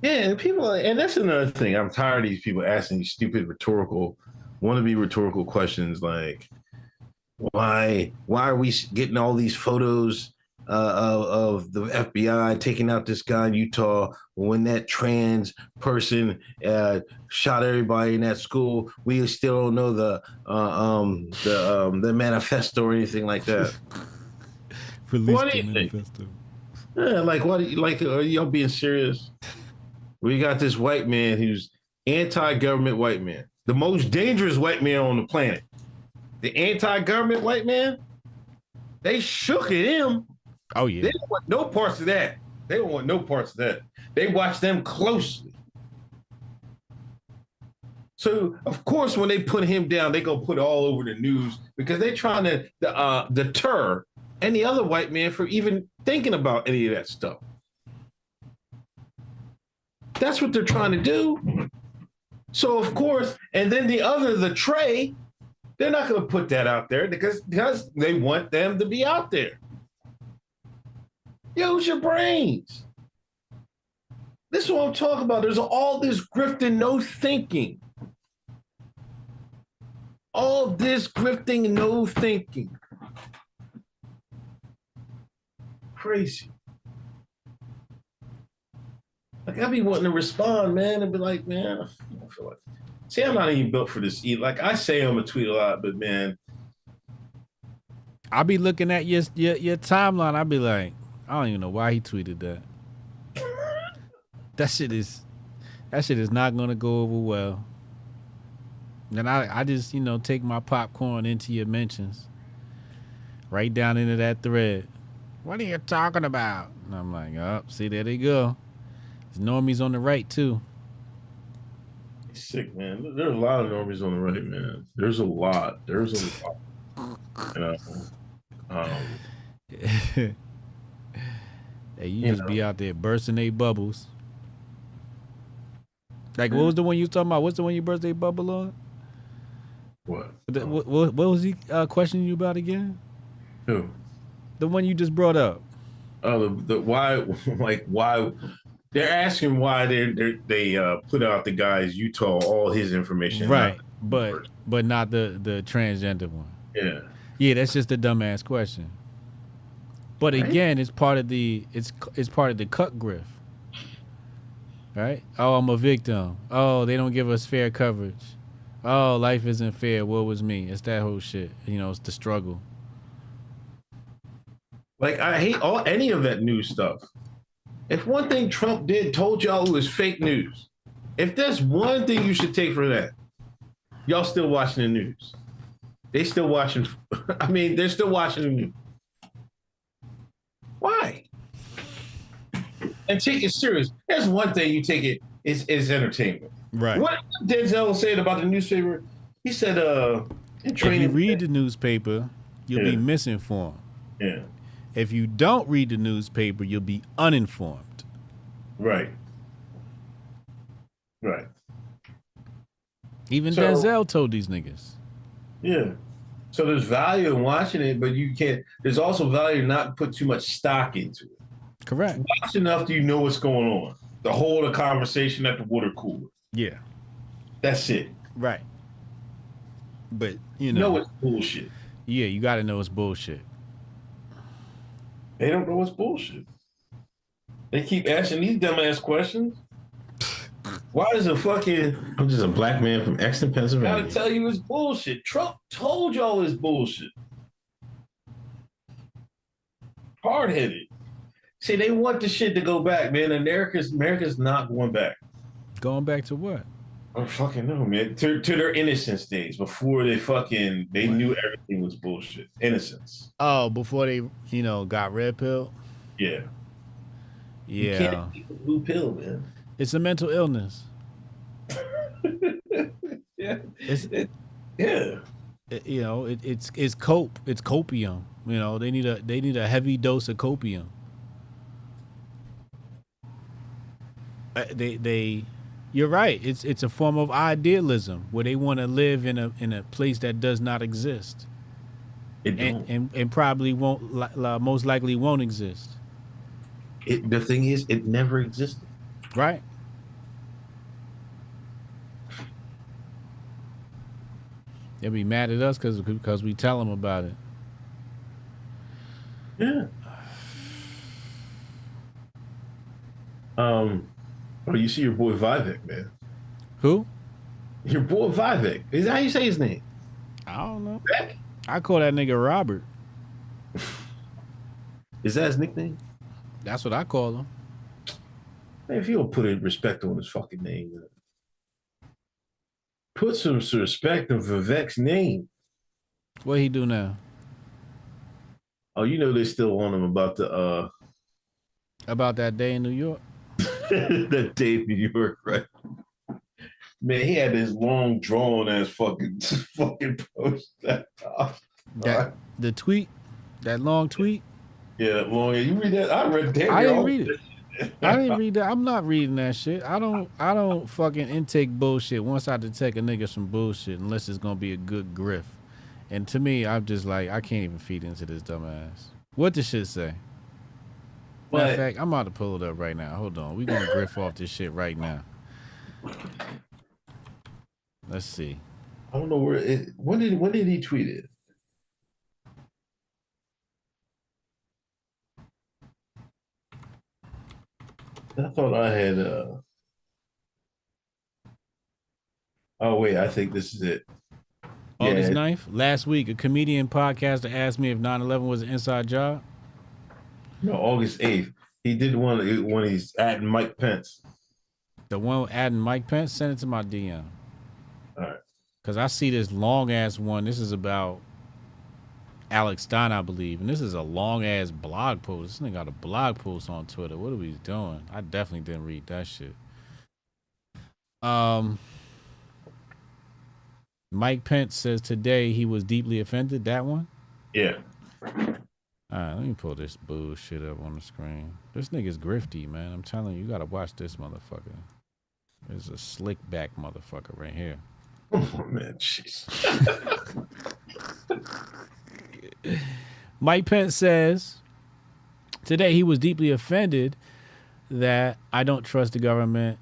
Yeah, and people, and that's another thing. I'm tired of these people asking these stupid rhetorical, wannabe rhetorical questions like, why, why are we getting all these photos uh, of, of the FBI taking out this guy in Utah when that trans person uh, shot everybody in that school? We still don't know the uh, um, the um, the manifesto or anything like that. Release What the do you think? manifesto. Yeah, like what? Like, are y'all being serious? We got this white man who's anti-government white man, the most dangerous white man on the planet. The anti-government white man, they shook at him. Oh yeah. They don't want no parts of that. They don't want no parts of that. They watch them closely. So of course, when they put him down, they gonna put it all over the news because they're trying to uh, deter any other white man for even thinking about any of that stuff. That's what they're trying to do. So of course, and then the other, the tray, they're not to put that out there because because they want them to be out there. Use your brains. This is what I'm talking about. There's all this grifting, no thinking. All this grifting, no thinking. Crazy. Like I'd be wanting to respond, man, and be like, man, I feel like. See, I'm not even built for this. Like I say, I'm a tweet a lot, but man, I'll be looking at your your, your timeline. I'll be like, I don't even know why he tweeted that. that shit is that shit is not gonna go over well. And I, I just, you know, take my popcorn into your mentions. Right down into that thread. What are you talking about? And I'm like, oh, see, there they go. There's normies on the right too. sick, man. There's a lot of normies on the right, man. There's a lot. There's a lot. You know, um, hey, you, You just be out there bursting they bubbles. Like, what was the one you talking about? What's the one you burst they bubble on? what? The- what, what, what was he uh, questioning you about again? Who? The one you just brought up. Oh, the, the why? Like why? They're asking why they they they uh, put out the guy's Utah all his information. right, but but not the the transgender one. yeah. Yeah, that's just a dumbass question. But Right? again, it's part of the it's it's part of the cut grift. Right? Oh, I'm a victim. Oh, they don't give us fair coverage. Oh, life isn't fair. What was me? It's that whole shit. You know, it's the struggle. Like I hate all any of that news stuff. If one thing Trump did told y'all it was fake news, if there's one thing you should take from that, y'all still watching the news. They still watching. I mean, they're still watching the news. Why? And take it serious. There's one thing you take it is is entertainment. Right. What Denzel said about the newspaper? He said, "Uh, If you read the newspaper, you'll be misinformed. yeah, If you don't read the newspaper, you'll be uninformed. right, right. Even So- Denzel told these niggas. Yeah. So there's value in watching it, but you can't. There's also value in not put too much stock into it. Correct. Watch enough do you know what's going on. The whole the conversation at the water cooler. Yeah. That's it. Right. But you You know, know it's bullshit. yeah, you got to know it's bullshit. They don't know it's bullshit. They keep asking these dumbass questions. Why is a fucking I'm just a black man from Exton, Pennsylvania. I gotta tell you it's bullshit? Trump told y'all it's bullshit. Hard headed. See, they want the shit to go back, man. America's America's not going back. Going back to what? I don't fucking know, man. To, to their innocence days before they fucking they knew everything was bullshit. Innocence. Oh, before they, you know, got red pill. Yeah. You Yeah, can't blue pill, man. It's a mental illness. Yeah. It's It- yeah. it- you know, it, it's it's cope. It's copium. You know, they need a they need a heavy dose of copium. Uh, they they, you're right. It's it's a form of idealism where they want to live in a in a place that does not exist It and and, and probably won't li- li- most likely won't exist. It, the thing is, it never existed. Right. They'll be mad at us because because we tell them about it. Yeah. Um, oh, you see your boy Vivek, man. Who? Your boy Vivek. Is that how you say his name? I don't know. Vivek? I call that nigga Robert. Is that his nickname? That's what I call him. Man, if you don't put a respect on his fucking name. Put some respect on Vivek's name. What he do now? Oh, you know they still on him about the uh About that day in New York? that day in New York, right? Man, he had this long drawn ass fucking fucking post that uh, That the tweet? That long tweet. Yeah, long. You read that? I read damn I didn't read it. I didn't read that. I'm not reading that shit. I don't. I don't fucking intake bullshit. Once I detect a nigga some bullshit, unless it's gonna be a good griff. And to me, I'm just like, I can't even feed into this dumbass. What the shit say? Matter But- of fact, I'm about to pull it up right now. Hold on. We gonna griff off this shit right now. Let's see. I don't know where it. When did when did he tweet it? I thought I had. uh Oh wait, I think this is it. August Yeah. 9th, last week, a comedian podcaster asked me if 9/11 was an inside job. No, August eighth. He did one when he's adding Mike Pence. The one adding Mike Pence, send it to my DM. All right. Cause I see this long ass one. This is about Alex Stein, I believe, and this is a long ass blog post. This nigga got a blog post on Twitter. What are we doing? I definitely didn't read that shit. Um, Mike Pence says today he was deeply offended. That one. Yeah. All right, let me pull this bullshit up on the screen. This nigga's grifty, man. I'm telling you, you gotta watch this motherfucker. There's a slick back motherfucker right here. Oh man, jeez. Mike Pence says today he was deeply offended that I don't trust the government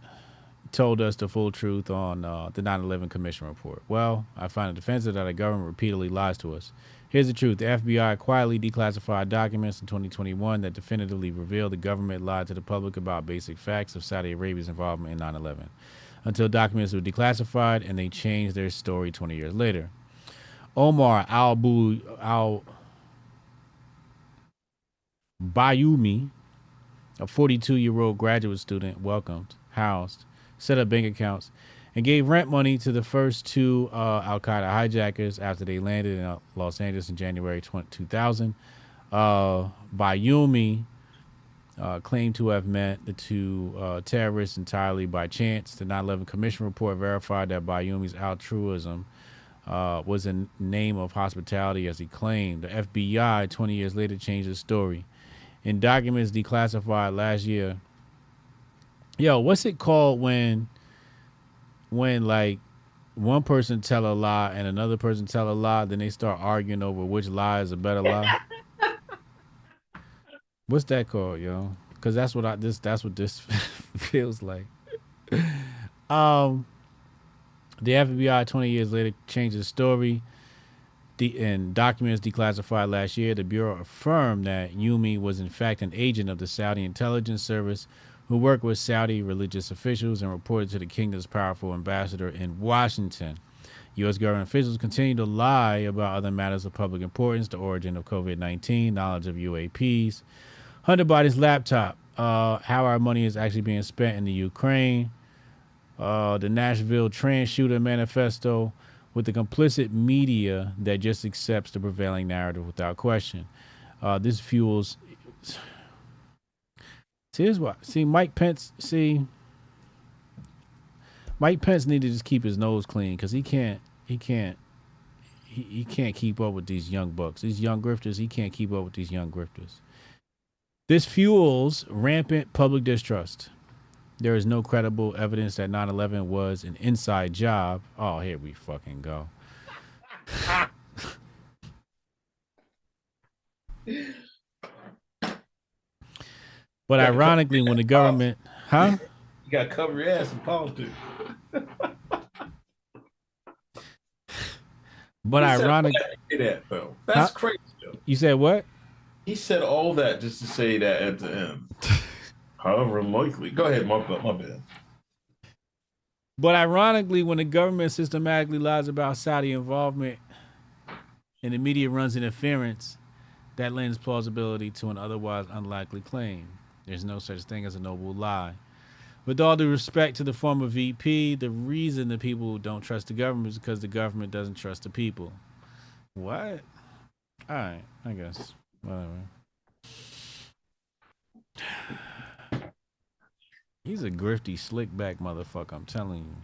told us the full truth on uh, the 9/11 Commission report. Well, I find it offensive that the government repeatedly lies to us. Here's the truth: the FBI quietly declassified documents in 2021 that definitively revealed the government lied to the public about basic facts of Saudi Arabia's involvement in 9/11 until documents were declassified and they changed their story 20 years later. Omar Al Bu Al Bayumi, a 42 year old graduate student, welcomed, housed, set up bank accounts, and gave rent money to the first two uh, Al Qaeda hijackers after they landed in uh, Los Angeles in January 20, 2000. Uh, Bayumi uh, claimed to have met the two uh, terrorists entirely by chance. The 9 11 Commission report verified that Bayumi's altruism uh, was a name of hospitality, as he claimed. The FBI, 20 years later, changed the story. In documents declassified last year, yo, what's it called when, when like one person tell a lie and another person tell a lie, then they start arguing over which lie is a better lie? What's that called, yo? Because that's what I this that's what this feels like. um, the FBI 20 years later changed the story. The, in documents declassified last year, the Bureau affirmed that Yumi was in fact an agent of the Saudi intelligence service who worked with Saudi religious officials and reported to the kingdom's powerful ambassador in Washington. U.S. government officials continue to lie about other matters of public importance, the origin of COVID 19, knowledge of UAPs, Hunter Biden's laptop, uh, how our money is actually being spent in the Ukraine, uh, the Nashville trans shooter manifesto, with the complicit media that just accepts the prevailing narrative without question. Uh, this fuels. See, here's what. See, Mike Pence. See, Mike Pence need to just keep his nose clean because he can't. He can't. He, he can't keep up with these young bucks. These young grifters. He can't keep up with these young grifters. This fuels rampant public distrust. There is no credible evidence that 9 11 was an inside job. Oh, here we fucking go. But ironically, when the government, huh? You got to cover your ass in politics. But said that that though. That's Huh? crazy. Though. you said what? He said all that just to say that at the end. However unlikely. Go ahead, my, my bad. But ironically, when the government systematically lies about Saudi involvement and the media runs interference, that lends plausibility to an otherwise unlikely claim. There's no such thing as a noble lie. With all due respect to the former VP, the reason the people don't trust the government is because the government doesn't trust the people. What? All right, I guess. Whatever. He's a grifty, slick back motherfucker, I'm telling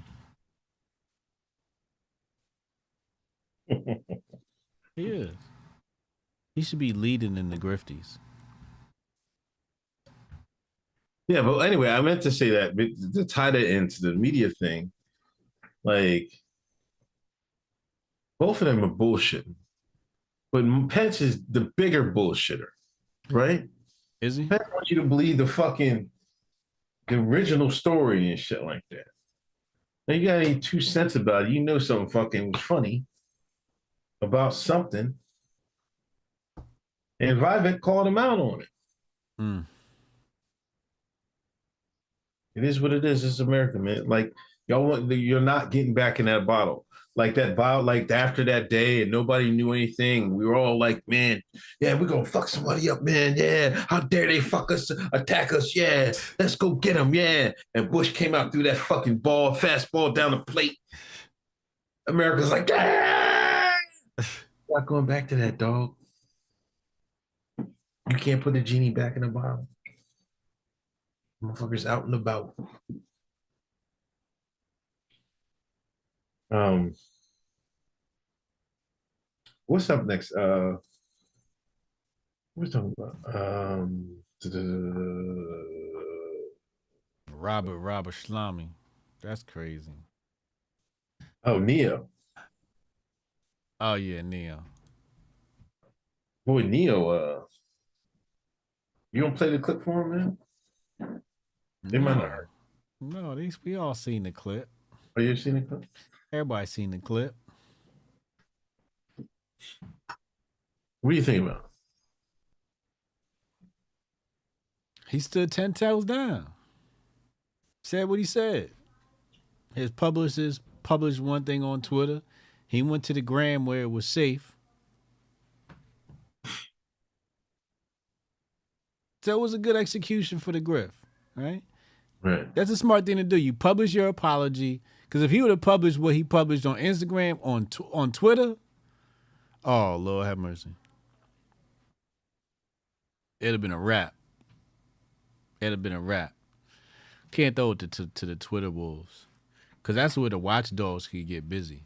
you. He is. He should be leading in the grifties. Yeah, but anyway, I meant to say that but to tie that into the media thing, like both of them are bullshitting. But Pence is the bigger bullshitter, right? Is he? Pence wants you to believe the fucking the original story and shit like that. Now you got any two cents about it, you know something fucking was funny about something. And Vivek called him out on it. Mm. It is what it is. It's America, man. Like y'all want you're not getting back in that bottle. Like that bottle, like after that day, and nobody knew anything. We were all like, man, yeah, we're gonna fuck somebody up, man. Yeah, how dare they fuck us, attack us? Yeah, let's go get them. Yeah. And Bush came out through that fucking ball, fastball down the plate. America's like, ah! not going back to that, dog. You can't put the genie back in the bottle. Motherfuckers out and about. Um, what's up next? Uh, what's talking about? Um, Robert Robert Shlami. That's crazy. oh, Neo. Oh yeah, Neo. Boy, Neo. Uh, you don't play the clip for him, man? They might not. No, these we all seen the clip. Oh, you seen the clip? Everybody seen the clip. What do you think about? He stood ten toes down. Said what he said. His publicist published one thing on Twitter. He went to the gram where it was safe. So it was a good execution for the griff, right? Right. That's a smart thing to do. You publish your apology because if he would have published what he published on Instagram on tw- on Twitter, oh Lord have mercy, it'd have been a wrap. It'd have been a wrap. Can't throw it to, to, to the Twitter wolves because that's where the watchdogs can get busy.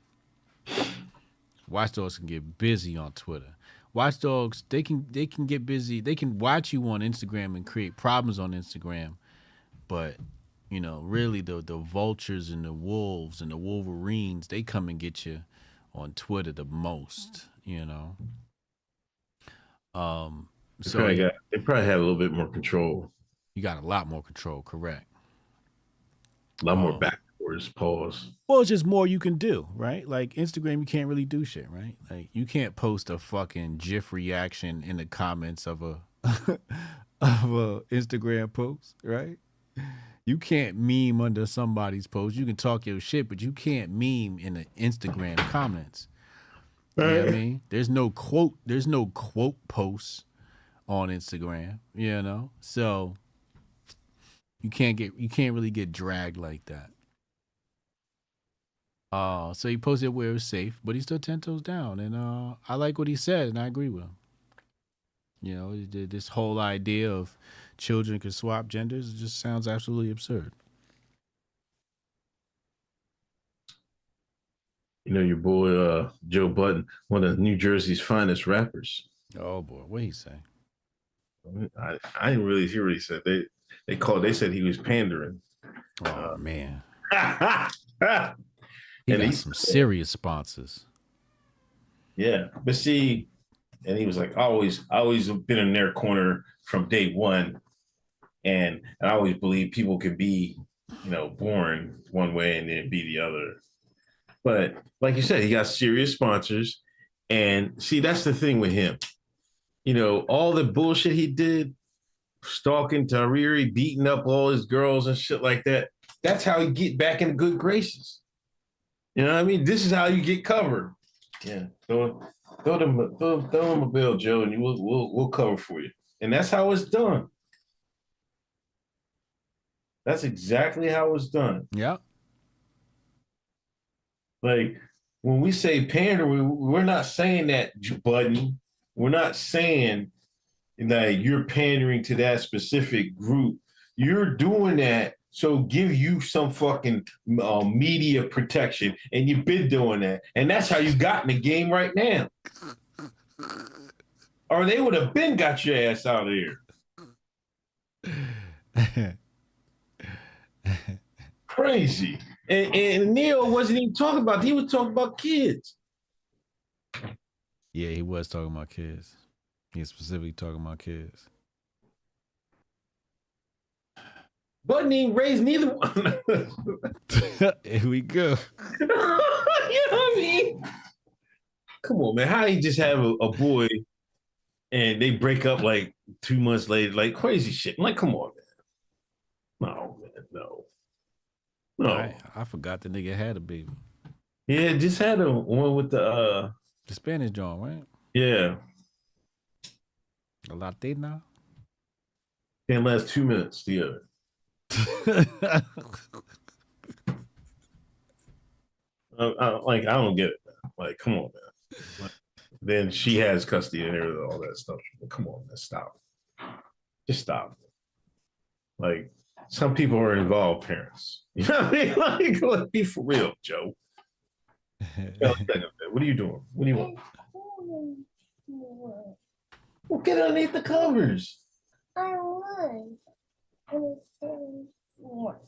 Watchdogs can get busy on Twitter. Watchdogs they can they can get busy. They can watch you on Instagram and create problems on Instagram, but you know really the the vultures and the wolves and the wolverines they come and get you on Twitter the most. You know. Um. They So probably, got, they probably have a little bit more control, you got a lot more control. Correct. a lot more Oh. backwards. Pause. Well, it's just more you can do, right? Like Instagram, you can't really do shit, right? Like you can't post a fucking GIF reaction in the comments of a of a Instagram post, right? You can't meme under somebody's post. You can talk your shit, but you can't meme in the Instagram comments. You know what I mean? There's no quote. There's no quote posts on Instagram. You know, so you can't get you can't really get dragged like that. Uh, so he posted where it was safe, but he still ten toes down, and uh, I like what he said, and I agree with him. You know, this whole idea of children could swap genders it just sounds absolutely absurd. You know your boy uh, Joe Budden, one of New Jersey's finest rappers. Oh boy, what he say? I, I didn't really hear what he said. They they called. They said he was pandering. Oh man, and he got he- some serious sponsors. Yeah, but see, and he was like, I always, I always been in their corner from day one, and I always believe people can be, you know, born one way and then be the other. But like you said, he got serious sponsors, and see, that's the thing with him. You know, all the bullshit he did, stalking Tahiry, beating up all his girls and shit like that. That's how he get back in good graces. You know what I mean? This is how you get covered. Yeah, throw, throw them, throw, throw them a bill, Joe, and you will, we'll, we'll cover for you. And that's how it's done. That's exactly how it's done. Yeah. Like when we say pander, we, we're not saying that, Budden. We're not saying that you're pandering to that specific group. You're doing that so give you some fucking uh, media protection, and you've been doing that, and that's how you got in the game right now. or they would have been got your ass out of here. Crazy. And, and Neil wasn't even talking about. He was talking about kids. Yeah, he was talking about kids. He was specifically talking about kids. Wasn't even raised neither one. Here we go. you know what I mean? Come on, man. How you just have a, a boy and they break up like two months later, like crazy shit. I'm like, come on, man. No, man, no. No. I, I forgot the nigga had a baby. Yeah, just had a one with the uh The Spanish John, right? yeah. A Latina. Can't last two minutes, the other. I, I, like I don't get it. Man. Like, come on, man. Like, then she has custody and all that stuff. Come on, man, stop. Just stop. Like, some people are involved parents. You know what I mean? Like, let's be for real, Joe. What are you doing? What do you want? Well, get underneath the covers. I was. And it says more.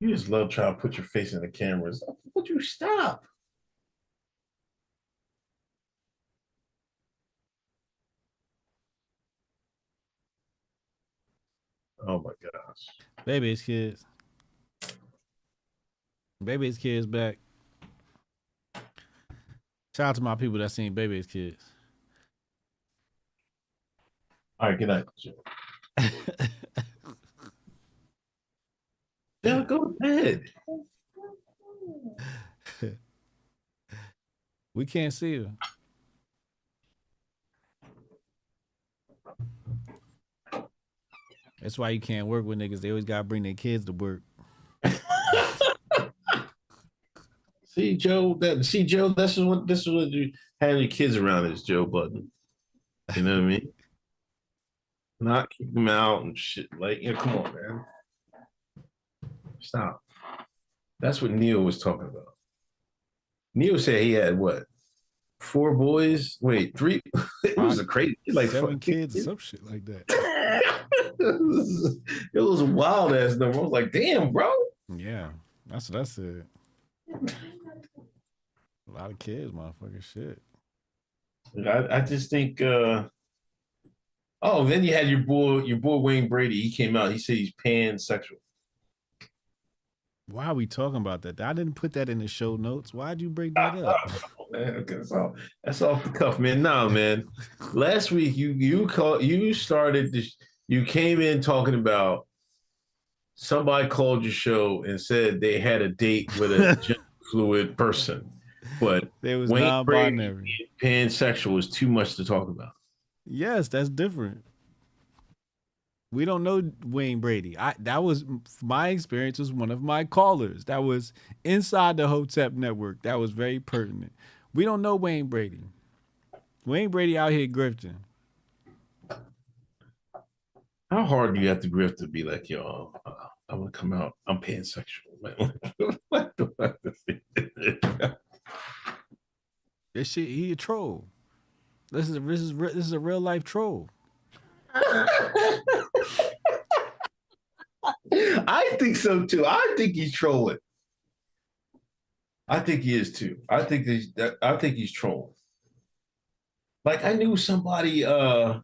You just love trying to put your face in the cameras. Would you stop? Oh my gosh. Baby's kids. Baby's kids back. Shout out to my people that seen Baby's kids. All right, good night. Yeah, go to bed. We can't see her. That's why you can't work with niggas. They always gotta bring their kids to work. See, Joe, that see, Joe, this is what this is what you have your kids around is Joe Budden. You know what I mean? Not keep them out and shit. Like, you know, come on, man. Stop. That's what Neil was talking about. Neil said he had what? Four boys? Wait, three? it was a crazy like Seven fucking- kids, some shit like that. it was, it wild ass number. I was like, damn, bro. Yeah, that's what I said. A lot of kids, motherfucker. Shit. I, I just think uh oh then you had your boy your boy Wayne Brady. He came out, he said he's pansexual. Why are we talking about that? I didn't put that in the show notes. Why'd you break that up? Oh, man, okay, that's, that's off the cuff, man. No, man. Last week you you call you started this you came in talking about somebody called your show and said they had a date with a gender fluid person. But They was Wayne. Brady pansexual is too much to talk about. Yes, that's different. We don't know Wayne Brady. I that was my experience was one of my callers. That was inside the Hotep network. That was very pertinent. We don't know Wayne Brady. Wayne Brady out here grifting. How hard do you have to grip to be like, yo, uh, I'm gonna come out, I'm pansexual, man. What do I have to? This shit, he a troll. This is this is re- this is a real life troll. I think so too. I think he's trolling. I think he is too. I think he's that I think he's trolling. Like I knew somebody uh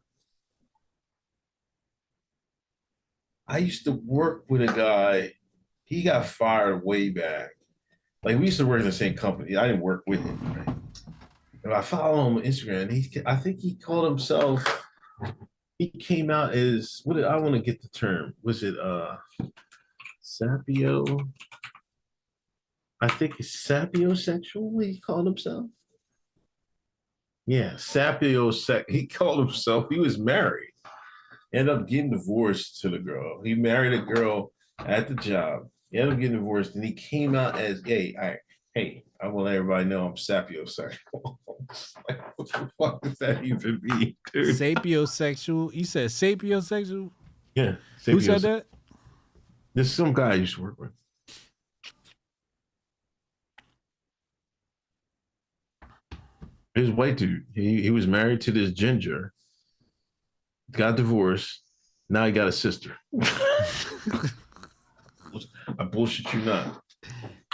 I used to work with a guy, he got fired way back. Like we used to work in the same company. I didn't work with him, right? And I follow him on Instagram. He I think he called himself he came out as what did I want to get the term? Was it uh sapio? I think it's sapiosexual, he called himself. Yeah, sapiosex. He called himself, he was married ended up getting divorced to the girl. He married a girl at the job. He ended up getting divorced, and he came out as gay. I, hey, I want everybody know I'm sapiosexual. like, what the fuck does that even mean, dude? Sapiosexual? You said sapiosexual? Yeah. Sapiosexual. Who said that? There's some guy you should work with. He white dude. He he was married to this ginger Got divorced. Now he got a sister. I bullshit you not.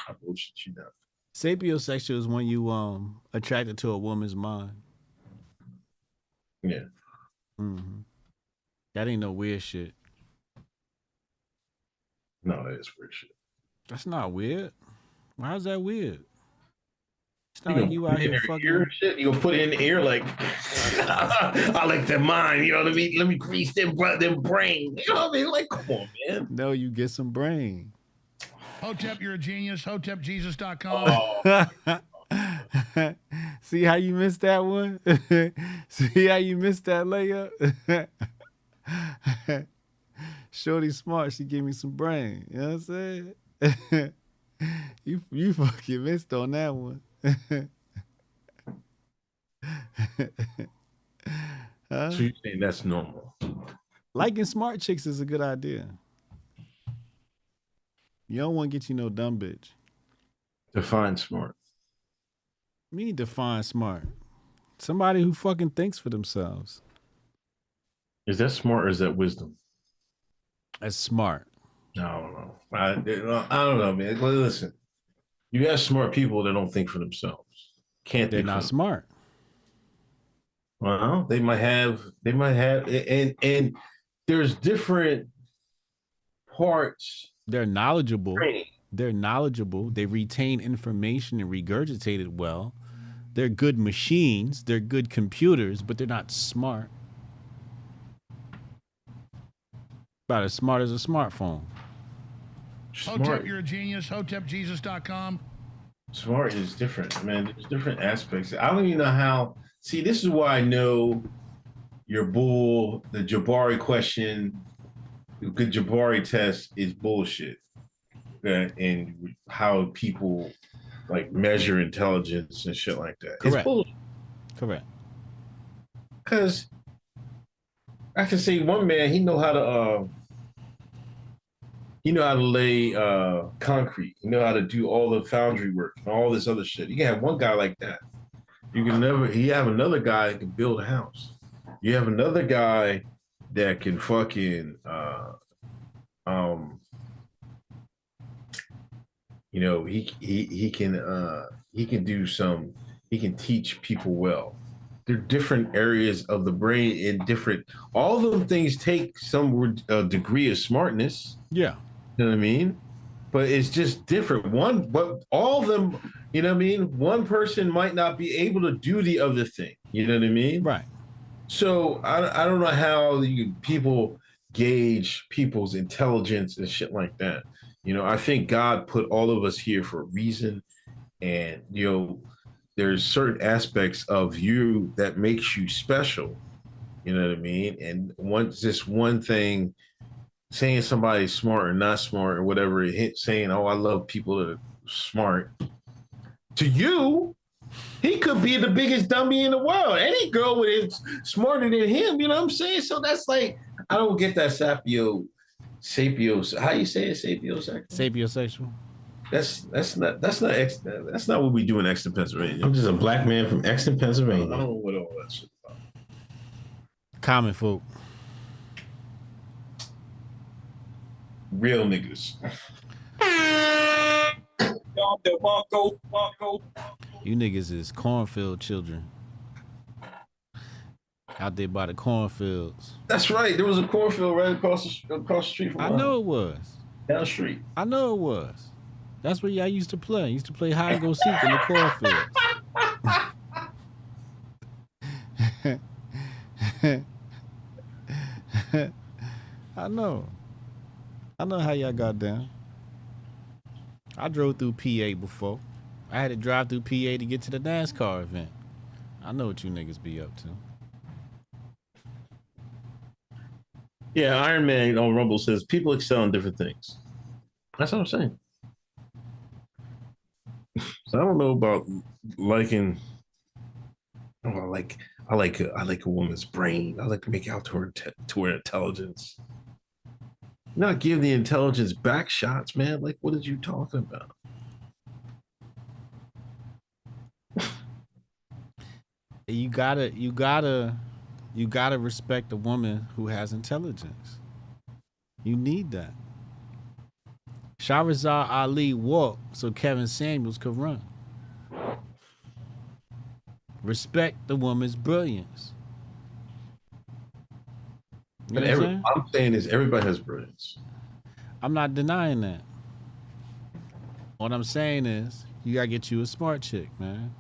I bullshit you not. Sapiosexual is when you um attracted to a woman's mind. Yeah. hmm That ain't no weird shit. No, that is weird shit. That's not weird. Why is that weird? It's You not like you put out in here her fucking. ear shit? You gonna put it in the ear like I like that mind, you know what I mean? Let me grease them bra- them brain. You know what I mean? Like, come on, man. No, you get some brain. Hotep, you're a genius. HotepJesus.com. Oh. See how you missed that one? See how you missed that layup? Shorty smart, she gave me some brain. You know what I'm saying? you you fucking missed on that one. Huh? So you're saying that's normal. Liking smart chicks is a good idea. You don't want to get you no dumb bitch. Define smart. Me define smart. Somebody who fucking thinks for themselves. Is that smart or is that wisdom? That's smart. I don't know. I, I don't know, man. Listen, you have smart people that don't think for themselves. Can't They're think not smart. Well, they might have, they might have, and and there's different parts. They're knowledgeable. Brain. They're knowledgeable. They retain information and regurgitate it well. They're good machines. They're good computers, but they're not smart. About as smart as a smartphone. Hotep, Smart, you're a genius. HotepJesus.com. smart is different, man. There's different aspects. I don't even know how. See, this is why I know your bull. The Jabari question, the good Jabari test is bullshit. That and how people like measure intelligence and shit like that. It's Correct. bullshit. Correct. Because I can see one man, he know how to uh he know how to lay uh concrete, he know how to do all the foundry work and all this other shit. You can have one guy like that. You can never you have another guy that can build a house. You have another guy that can fucking uh um you know he he he can uh he can do some he can teach people well they're different areas of the brain and different all of them things take some uh, degree of smartness Yeah. You know what i mean? But it's just different. One but all of them you know what i mean? One person might not be able to do the other thing. You know what i mean? Right. So i, I don't know how you people gauge people's intelligence and shit like that. You know i think god put all of us here for a reason. And you know there's certain aspects of you that makes you special. You know what i mean? And once this one thing saying somebody's smart or not smart or whatever saying oh i love people that are smart to you he could be the biggest dummy in the world any girl with it smarter than him you know what i'm saying so that's like i don't get that sapio sapio how you say it sapio Sapiosexual. that's that's not that's not ex, that's not what we do in Exton, Pennsylvania. I'm just a black man from Exton, Pennsylvania. I don't know what all that shit about. Common folk. Real niggas. You niggas is cornfield children. Out there by the cornfields. That's right. There was a cornfield right across the, across the street from I mine. know it was. down the street. I know it was. That's where y'all used to play. used to play hide and go seek in the cornfields. I know. I know how y'all got down. I drove through PA before. I had to drive through PA to get to the NASCAR event. I know what you niggas be up to. Yeah, Iron Man on Rumble says people excel in different things. That's what I'm saying. So I don't know about liking. Oh, I like I like I like a woman's brain. I like to make out to her te- to her intelligence. Not give the intelligence back shots, man. Like what are you talking about? you gotta you gotta you gotta respect a woman who has intelligence. You need that. Shahrazad Ali walked so Kevin Samuels could run. Respect the woman's brilliance. You But know what I'm saying? I'm saying is everybody has brilliance. I'm not denying that. What I'm saying is, you gotta get you a smart chick, man.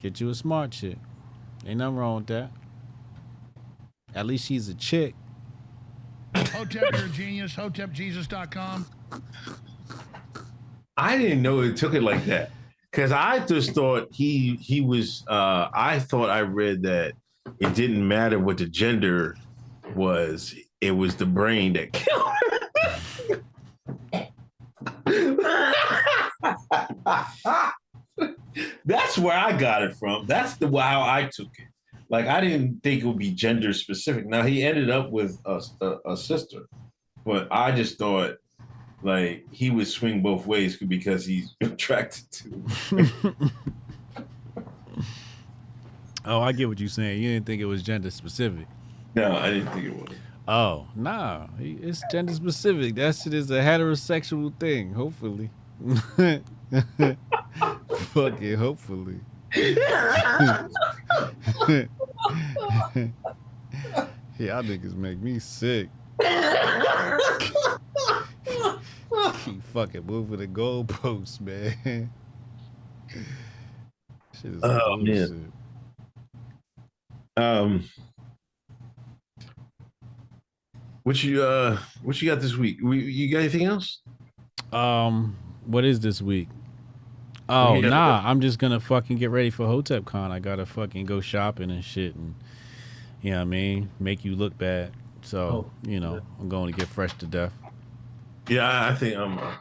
Get you a smart chick. Ain't nothing wrong with that. At least she's a chick. Hotep, you're a genius. HotepJesus.com. I didn't know it took it like that because I just thought he he was. Uh, I thought I read that it didn't matter what the gender was; it was the brain that killed. That's where I got it from. That's the how I took it. Like I didn't think it would be gender specific. Now he ended up with a, a, a sister, but I just thought like he would swing both ways because he's attracted to. Oh, I get what you're saying. You didn't think it was gender specific. No, I didn't think it was. Oh, nah. he- It's gender specific. That shit is a heterosexual thing, hopefully. Fuck it, hopefully. Y'all niggas make me sick. Keep fucking moving the goalposts, man. Shit is Oh, man. Um, what you uh, what you got this week? We, you got anything else? Um, what is this week? Oh Yeah. nah, I'm just gonna fucking get ready for Hotep Con. I gotta fucking go shopping and shit, and you know what I mean, make you look bad. So you know, I'm going to get fresh to death. Yeah, I- I think I'm. Uh,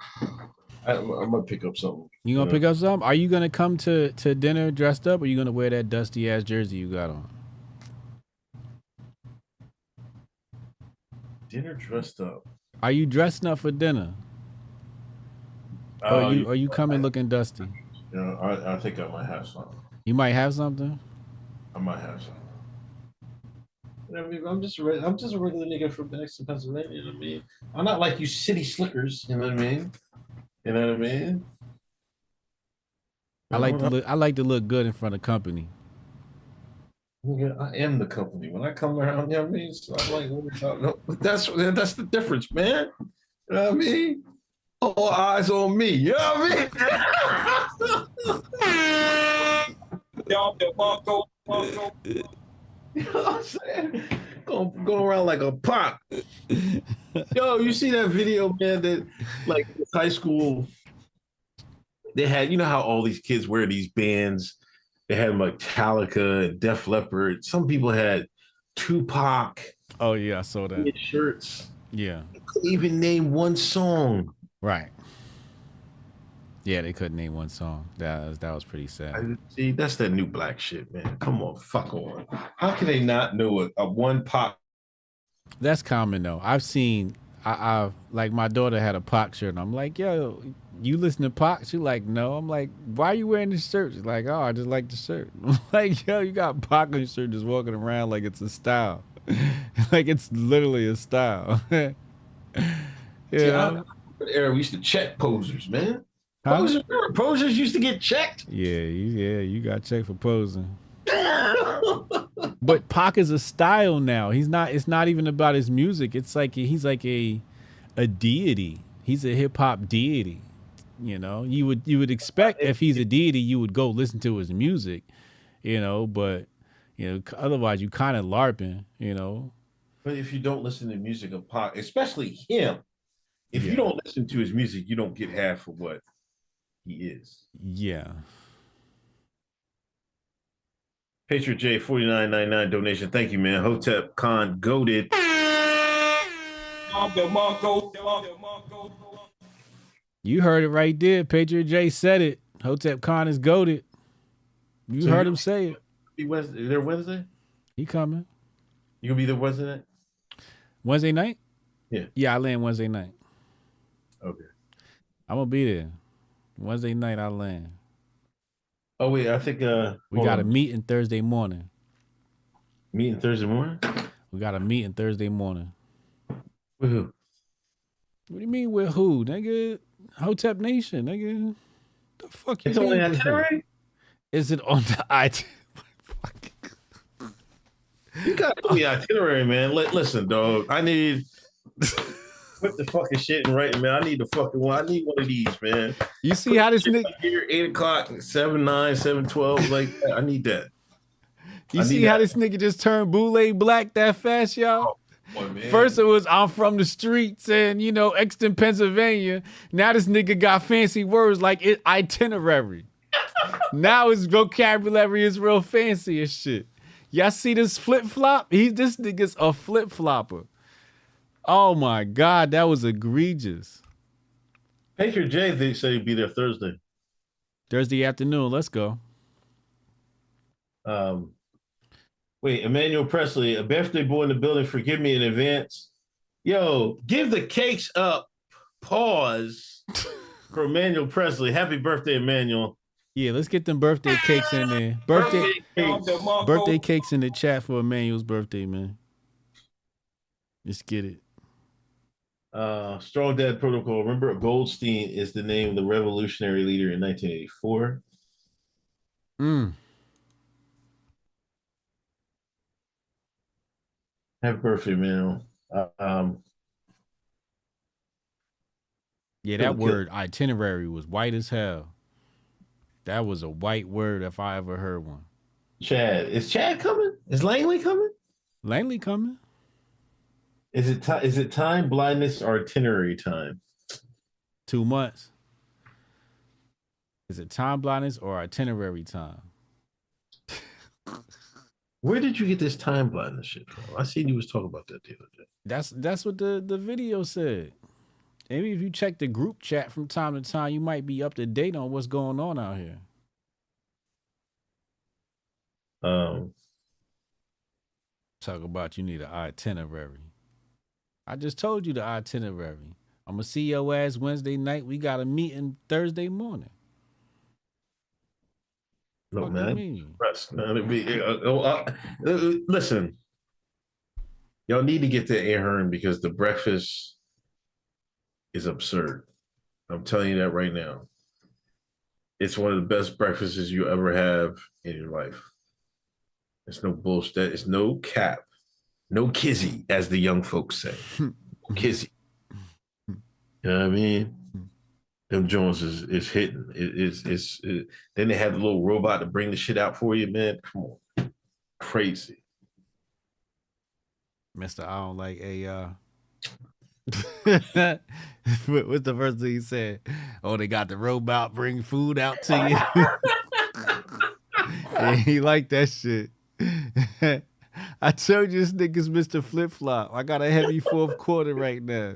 I, I'm gonna pick up something. You gonna Yeah. pick up something? Are you gonna come to to dinner dressed up, or you gonna wear that dusty ass jersey you got on? Dinner dressed up? Are you dressing up for dinner? Oh, or you you- are you coming looking dusty? You know, I, I think I might have something. You might have something. I might have something. You know what I mean? I'm just a re- I'm just a regular nigga from Boston, Pennsylvania. You know what I mean? I'm not like you city slickers. You know what I mean? You know what I mean? I like to look. I like to look good in front of company. Nigga, I am the company. When I come around, you know what I mean? So I'm like, what about- no, that's that's the difference, man. You know what I mean? All eyes on me. You know what I mean? You know what I'm saying? Going, going around like a pop. Yo, you see that video, man? That like high school, they had. You know how all these kids wear these bands. They had Metallica and Def Leppard. Some people had Tupac. Oh yeah, I saw that. Shirts. Yeah. Couldn't even name one song. Right. Yeah, they couldn't name one song. That was, that was pretty sad. I- See, that's that new black shit, man. Come on, fuck on. How can they not know a, a one pop? That's common though. I've seen. I, I've like my daughter had a Pac shirt, and I'm like, yo, you listen to Pac? She's like, no. I'm like, why are you wearing this shirt? She's like, oh, I just like the shirt. I'm like, yo, you got Pac on your shirt, just walking around like it's a style, like it's literally a style. yeah. Era we used to check posers, man. Huh? Posers, posers used to get checked. Yeah, you, yeah, you got checked for posing. But Pac is a style now. He's not. It's not even about his music. It's like he's like a a deity. He's a hip hop deity. You know, you would you would expect if he's a deity, you would go listen to his music. You know, but you know, otherwise you kind of larping. You know, But if you don't listen to music of pop, especially him, if Yeah. you don't listen to his music, you don't get half of what he is. yeah. Patriot J forty nine ninety nine donation. Thank you, man. Hotep Con goaded. You heard it right there. Patriot J said it. Hotep Con is goaded. You So heard him say it. Be Wednesday. There Wednesday. He coming. You gonna be there Wednesday night? Wednesday night? Yeah. Yeah, I land Wednesday night. Okay. I'm gonna be there. Wednesday night I land. Oh wait, I think uh We got a on. meeting Thursday morning. meeting Thursday morning. We got a meeting Thursday morning. With who? What do you mean with who, nigga? Hotep Nation, nigga. The fuck you It's only itinerary. Is it on the IT? You got to the itinerary, man. Li- listen, dog. I need put the fucking shit in writing, man. I need the fucking one. I need one of these, man. You see how this nigga? Here, eight o'clock, seven, nine, seven, twelve. Like I need that. You I see how that. this nigga just turned boule black that fast, y'all? Oh, First it was I'm from the streets and you know Exton, Pennsylvania. Now this nigga got fancy words like it itinerary. now his vocabulary is real fancy as shit. Y'all see this flip flop? He this nigga's a flip flopper. Oh my god, that was egregious. Baker J. They say he'd be there Thursday. Thursday afternoon, let's go. Um, wait, Emmanuel Presley, a birthday boy in the building. Forgive me in advance. Yo, give the cakes up. Pause for Emmanuel Presley. Happy birthday, Emmanuel. Yeah, let's get them birthday cakes in there. Birthday birthday cakes in the chat for Emmanuel's birthday, man. Let's get it. Uh, Strong Dad Protocol. Remember, Goldstein is the name of the revolutionary leader in 1984. Mm. Happy birthday, man. Um, Yeah, that word itinerary was white as hell. That was a white word if I ever heard one. Chad, is Chad coming? Is Langley coming? Langley coming? Is it ti- is it time blindness or itinerary time? Two months. Is it time blindness or itinerary time? Where did you get this time blindness shit from? I seen you was talking about that the other day. That's that's what the, the video said. Maybe if you check the group chat from time to time, you might be up to date on what's going on out here. Um, Talk about you need an itinerary. I just told you the itinerary. I'm gonna see your ass Wednesday night. We got a meeting Thursday morning. No man. Rest. Be- uh, uh, uh, uh, listen, y'all need to get to Ahern because the breakfast is absurd. I'm telling you that right now. It's one of the best breakfasts you ever have in your life. It's no bullshit. It's no cap, no kizzy, as the young folks say. kizzy. You know what I mean? Them Jones is is hitting. It, it's it's it- then they have the little robot to bring the shit out for you, man. Come on, crazy. Mister, I don't like a. Uh... what- What's the first thing he said? Oh, they got the robot bring food out to you. yeah, he like that shit. I told you this nigga's Mr. Flip Flop. I got a heavy fourth quarter right now.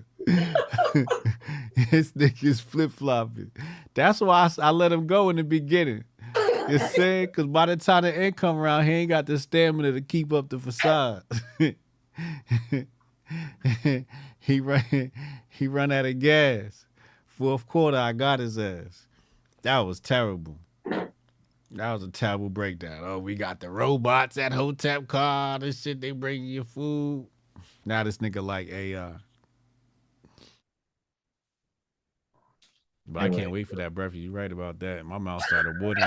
This nigga's flip flopping. That's why I let him go in the beginning. You see, Because by the time the end come around, he ain't got the stamina to keep up the facade. he run he run out of gas. Fourth quarter, I got his ass. That was terrible. That was a terrible breakdown. Oh, we got the robots at Hotep Con. This shit, they bring you food. Now this nigga like AI. But I can't wait for that breakfast. You're right about that. My mouth started watering.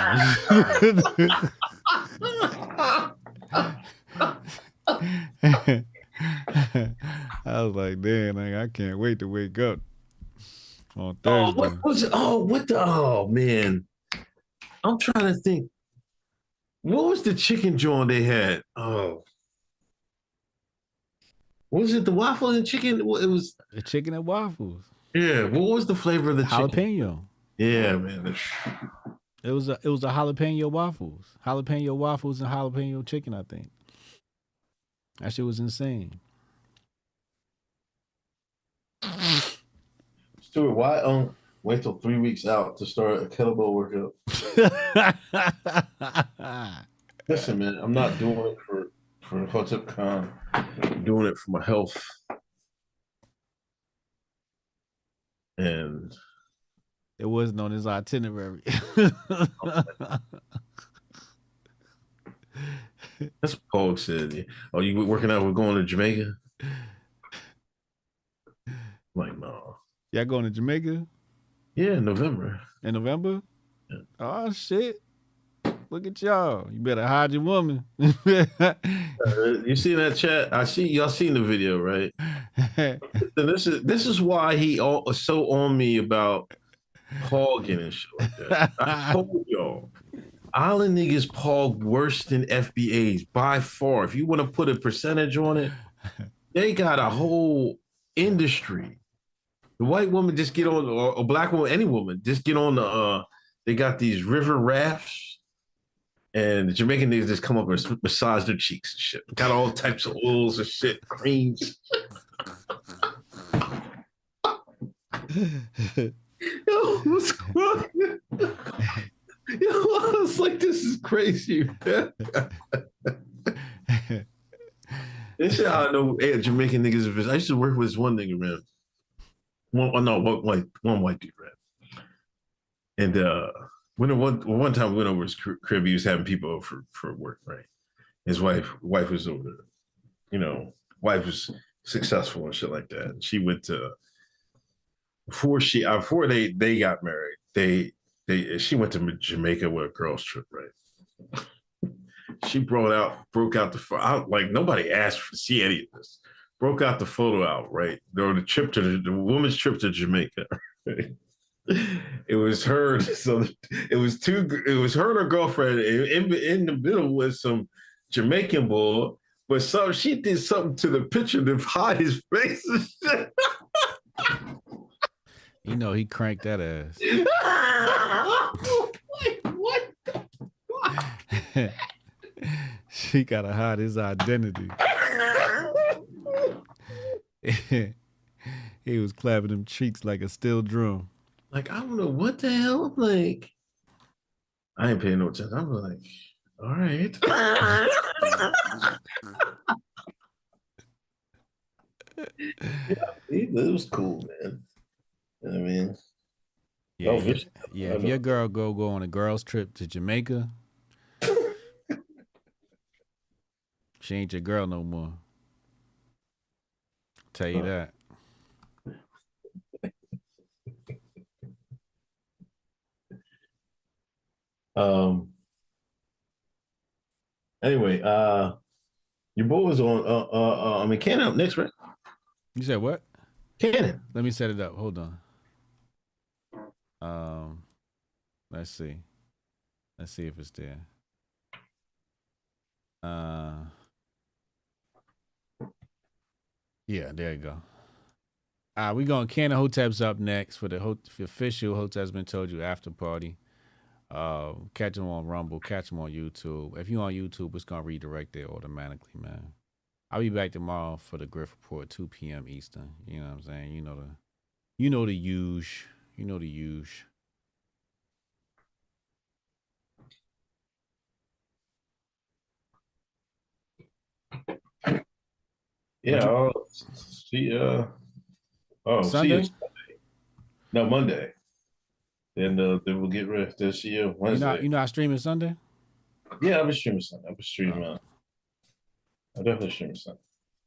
I was like, damn, nigga, I can't wait to wake up on Oh, Thursday. what was? Oh, what the? Oh man, I'm trying to think. What was the chicken joint they had? Oh, was it the waffle and chicken? It was the chicken and waffles. Yeah. What was the flavor of the chicken? Jalapeno. Yeah, man. It was a it was a jalapeno waffles, jalapeno waffles and jalapeno chicken. I think that shit was insane. Stuart, why um wait till three weeks out to start a kettlebell workout? Listen, man, I'm not doing it for for Hotep Con. I'm doing it for my health. And It wasn't on his itinerary. That's what Paul said. Oh, you working out? We're going to Jamaica. Like no. Y'all going to Jamaica Yeah, November. in November? Oh shit! Look at y'all. You better hide your woman. Uh, you seen that chat? I see y'all seen the video, right? This is this is why he all, so on me about hogging and shit like that. I told y'all, Island niggas pog worse than FBAs by far. If you want to put a percentage on it, they got a whole industry. The white woman just get on, or a black woman, any woman, just get on the. uh They got these river rafts. And the Jamaican niggas just come up and massage their cheeks and shit. Got all types of oils and shit, creams. Yo, what's going? Yo, I was like, this is crazy. man. this is how I know hey, Jamaican niggas. I used to work with this one nigga, man. One, oh, no, one white, one white dude, man. And uh, when one one time we went over his crib, he was having people over for, for work, right? His wife, wife was over. You know, wife was successful and shit like that. And she went to before she uh, before they they got married. They they she went to Jamaica with a girls trip, right? she brought out broke out the out like nobody asked to see any of this. Broke out the photo out, right? There the trip to the, the woman's trip to Jamaica. right? it was her. So it was two. It was her and her girlfriend. In, in, in the middle with some Jamaican boy, but some she did something to the picture to hide his face. and shit. you know he cranked that ass. Like, what? she gotta hide his identity. he was clapping them cheeks like a steel drum. Like I don't know what the hell. I'm like, I ain't paying no attention. I'm like, all right. yeah, it was cool, man. You know what I mean? Yeah, Oh, yeah, yeah. If your girl go go on a girls trip to Jamaica, she ain't your girl no more. Tell you that. Um. Anyway, uh, your boy was on. Uh, uh, uh I mean, Cannon up next, right? You said what? Cannon. Let me set it up. Hold on. Um, let's see. Let's see if it's there. Uh, yeah, there you go. Uh, we're going Cannon Hotep's up next for the, ho- the official Hotep's been told you after party. Uh, catch them on Rumble, catch them on YouTube. If you're on YouTube, it's gonna redirect there automatically, man. I'll be back tomorrow for the Griff Report, 2 p.m. Eastern. You know what I'm saying? You know the you know the use. You know the use. Yeah. Oh, see. Uh. Oh, Sunday? see you Sunday. No, Monday. Then uh, then we'll get ready you You Wednesday. not you not streaming Sunday? yeah, I'll be streaming Sunday. I'll be streaming. Uh, I'll definitely stream Sunday.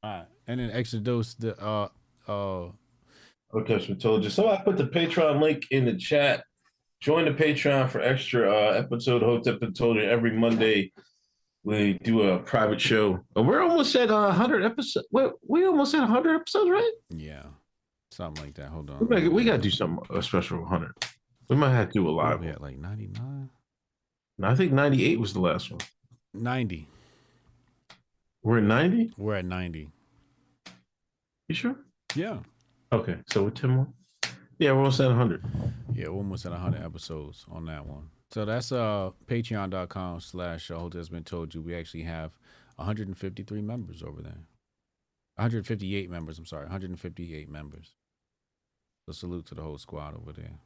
All right. And then extra dose the uh uh Okay, so we told you. So I put the Patreon link in the chat. Join the Patreon for extra uh, episode. Hotep and told you every Monday we do a private show. We're almost at uh, 100 episodes. We we almost at 100 episodes, right? yeah. Something like that. Hold on. We gotta, we gotta do something a special 100. We might have to do a live. we at like 99? I think 98 was the last one. 90. We're at 90. We're at 90. You sure? Yeah. Okay, so we're 10 more. Yeah, we're almost at 100. Yeah, we're almost at 100 episodes on that one. So that's uh patreon.com slash uh, Hoteps Been Told You. We actually have 153 members over there. 158 members, I'm sorry. 158 members. So salute to the whole squad over there.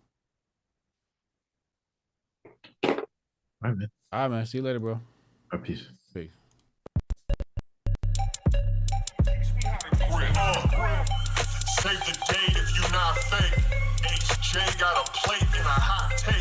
Right, man. All right, man. See you later, bro. All right, peace. Peace. Save the date if you not fake. HJ HJ got a plate and a hot take.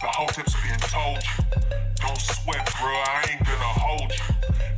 The hotep's been told you. Don't sweat, bro. I ain't gonna hold you